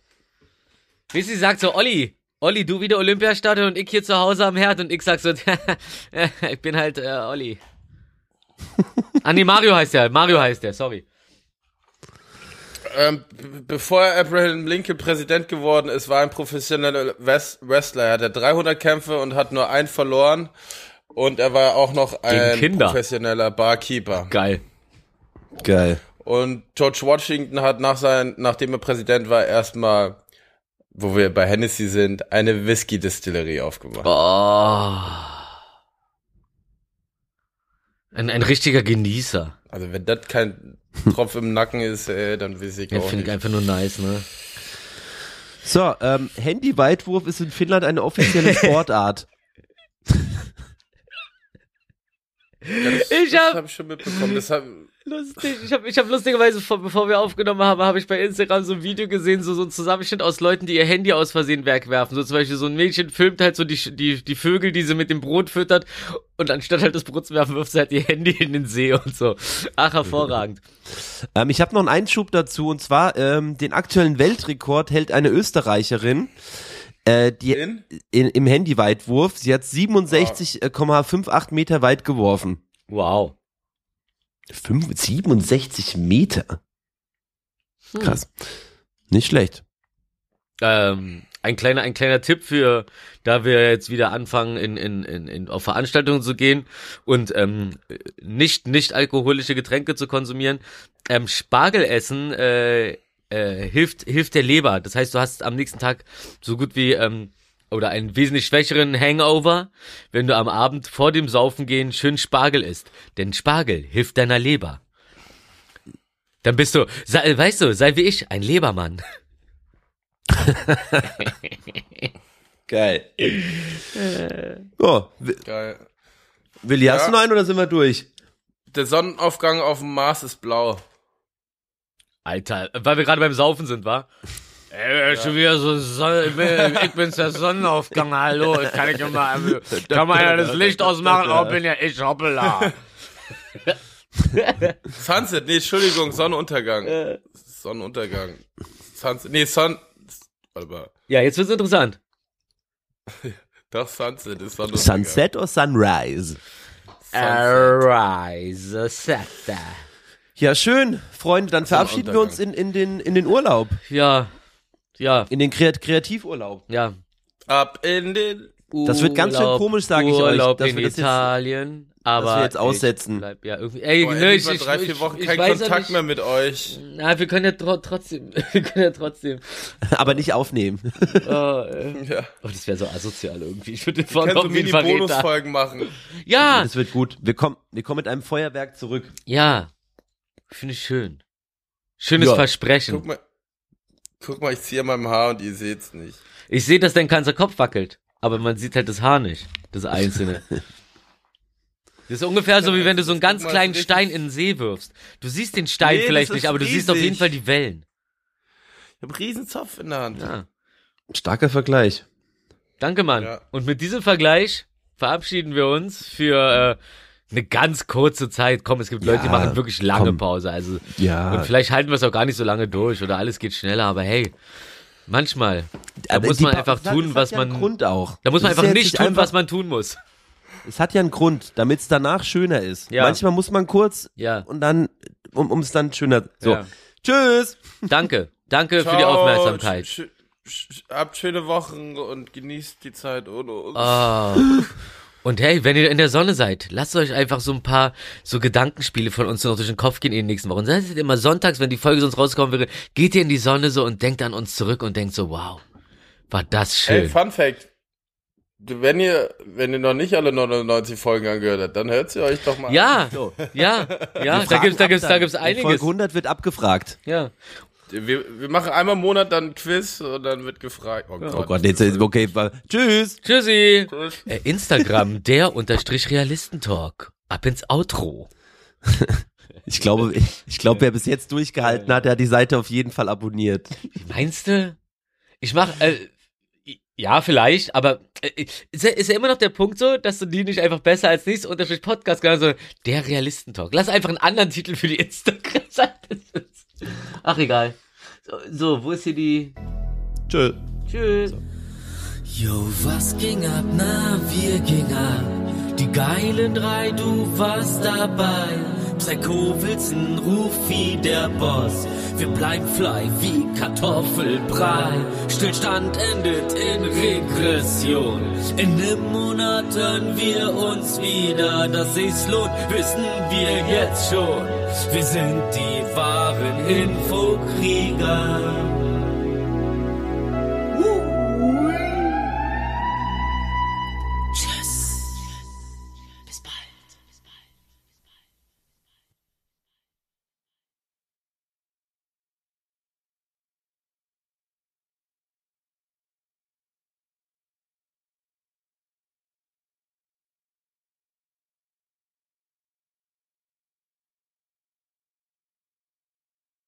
Wie sie sagt so, Olli, Olli, du wieder Olympiastadion und ich hier zu Hause am Herd und ich sag so, (laughs) ich bin halt äh, Olli. (laughs) Ah nee, Mario heißt der, Mario heißt der, sorry. Ähm, bevor Abraham Lincoln Präsident geworden ist, war ein professioneller Wrestler. Er hatte 300 Kämpfe und hat nur einen verloren. Und er war auch noch ein professioneller Barkeeper. Geil. Geil. Und George Washington hat nach sein, nachdem er Präsident war, erstmal, wo wir bei Hennessy sind, eine Whisky-Distillerie aufgemacht. Oh. Ein, ein richtiger Genießer. Also wenn das kein Tropf im Nacken ist, ey, dann weiß ich Ja, auch Finde ich nicht. einfach nur nice, ne? So, ähm, Handy-Weitwurf ist in Finnland eine offizielle (laughs) Sportart. Ich Das hab, habe ich schon mitbekommen. Das hab, lustig, ich hab, ich hab lustigerweise, vor, bevor wir aufgenommen haben, habe ich bei Instagram so ein Video gesehen, so, so ein Zusammenschnitt aus Leuten, die ihr Handy aus Versehen wegwerfen. So zum Beispiel so ein Mädchen filmt halt so die, die, die Vögel, die sie mit dem Brot füttert und anstatt halt das Brot zu werfen, wirft sie halt ihr Handy in den See und so. Ach, hervorragend. (laughs) Ähm, ich habe noch einen Einschub dazu und zwar ähm, den aktuellen Weltrekord hält eine Österreicherin. Äh, die in? in, im Handyweitwurf. Sie hat 67,58 Meter weit geworfen. Wow. Fünf, 67 Meter. Krass. Nicht schlecht. Ähm, ein kleiner, ein kleiner Tipp für, da wir jetzt wieder anfangen, in, in, in, in auf Veranstaltungen zu gehen und ähm, nicht, nicht alkoholische Getränke zu konsumieren. Ähm, Spargel essen äh, äh, hilft, hilft der Leber. Das heißt, du hast am nächsten Tag so gut wie ähm, oder einen wesentlich schwächeren Hangover, wenn du am Abend vor dem Saufen gehen schön Spargel isst. Denn Spargel hilft deiner Leber. Dann bist du, sei, weißt du, sei wie ich, ein Lebermann. (laughs) Geil. oh, Wi- Geil. Willi, hast Ja. du noch einen oder sind wir durch? Der Sonnenaufgang auf dem Mars ist blau. Alter, weil wir gerade beim Saufen sind, wa? Ey, schon wieder so Sonne, ich, bin, ich bin's der Sonnenaufgang, hallo, kann ich immer, kann man ja das Licht ausmachen, oh, bin ja ich, hoppala. (laughs) Sunset, nee, Entschuldigung, Sonnenuntergang. Sonnenuntergang. Sunset, nee, Sun, warte mal. Ja, jetzt wird's interessant. (laughs) Doch, Sunset ist Sonnenuntergang. Sunset oder Sunrise? Äh, Sunset. Arise, Setta. Ja, schön, Freunde, dann verabschieden wir uns in, in, den, in den Urlaub. Ja, ja, In den Kreat Kreativurlaub. ja. Ab in den, Das wird ganz schön Urlaub, komisch, sage ich euch, Urlaub dass in wir das jetzt- Italien, aber wir jetzt ich aussetzen. Bleib, ja, irgendwie, ey, boah, nö, ey, ich, ich, drei, ich, vier Wochen ich kein weiß ja Kontakt nicht, mehr mit euch. Na, wir können ja tro trotzdem, (laughs) wir können ja trotzdem. (laughs) Aber nicht aufnehmen. (laughs) Oh, äh, Ja. oh das wäre so asozial irgendwie. Ich würde den Wir vorne können so auf jeden Fall Verräter. Mini-Bonusfolgen machen. Ja, Das wird gut. Wir kommen, wir kommen mit einem Feuerwerk zurück. ja. Finde ich schön. Schönes Ja. Versprechen. Guck mal, guck mal, ich ziehe an meinem Haar und ihr seht's nicht. Ich sehe, dass dein ganzer Kopf wackelt, aber man sieht halt das Haar nicht, das Einzelne. (laughs) Das ist ungefähr so, wie wenn du so einen ganz kleinen Stein in den See wirfst. Du siehst den Stein Nee, vielleicht nicht, aber du siehst auf jeden riesig. Fall die Wellen. Ich hab einen riesen Zopf in der Hand. Ja. Starker Vergleich. Danke, Mann. Ja. Und mit diesem Vergleich verabschieden wir uns für äh, eine ganz kurze Zeit. Komm, es gibt Leute, die machen wirklich lange komm. Pause. Also Ja. und vielleicht halten wir es auch gar nicht so lange durch oder alles geht schneller. Aber hey, manchmal da Aber muss man Pa- einfach hat- tun, was hat ja einen man. Grund auch. Da muss man einfach nicht tun, einfach- was man tun muss. Es hat ja einen Grund, damit es danach schöner ist. Ja. Manchmal muss man kurz Ja. und dann, um es dann schöner. So. Ja. Tschüss. (laughs) Danke. Danke für die Ciao, Aufmerksamkeit. sch- sch- Habt schöne Wochen und genießt die Zeit ohne uns. Ah. (laughs) Und hey, wenn ihr in der Sonne seid, lasst euch einfach so ein paar so Gedankenspiele von uns noch durch den Kopf gehen in den nächsten Wochen. Seid ihr immer sonntags, wenn die Folge sonst rauskommen wäre, geht ihr in die Sonne so und denkt an uns zurück und denkt so, wow, war das Hey, schön. Fun Fact. Wenn ihr, wenn ihr noch nicht alle 99 Folgen angehört habt, dann hört sie euch doch mal ja, So. ja, ja, da Fragen gibt's, da gibt's, da gibt's In einiges. Folge 100 wird abgefragt. Ja. Wir, wir machen einmal im Monat dann ein Quiz und dann wird gefragt. Oh Gott. Oh Gott, jetzt ist okay. Tschüss. Tschüssi. Tschüss. Äh, Instagram, (laughs) der unterstrich Realistentalk. Ab ins Outro. (laughs) Ich glaube, ich, ich glaube, wer bis jetzt durchgehalten hat, der hat die Seite auf jeden Fall abonniert. Meinst du? Ich mach, äh, ja, vielleicht, aber äh, ist, ja, ist ja immer noch der Punkt so, dass du die nicht einfach besser als nächstes unterstrich Podcast sondern der Realistentalk. Lass einfach einen anderen Titel für die Instagram-Seite. Ach, egal. So, so, wo ist hier die? Tschüss. Tschüss. Yo, was ging ab? Na, wir ging ab. Die geilen drei, du warst dabei. Psycho Wilson ruft wie der Boss. Wir bleiben fly wie Kartoffelbrei. Stillstand endet in Regression. In einem Monat hören wir uns wieder. Dass sich's lohnt, wissen wir jetzt schon. Wir sind die wahren Infokrieger.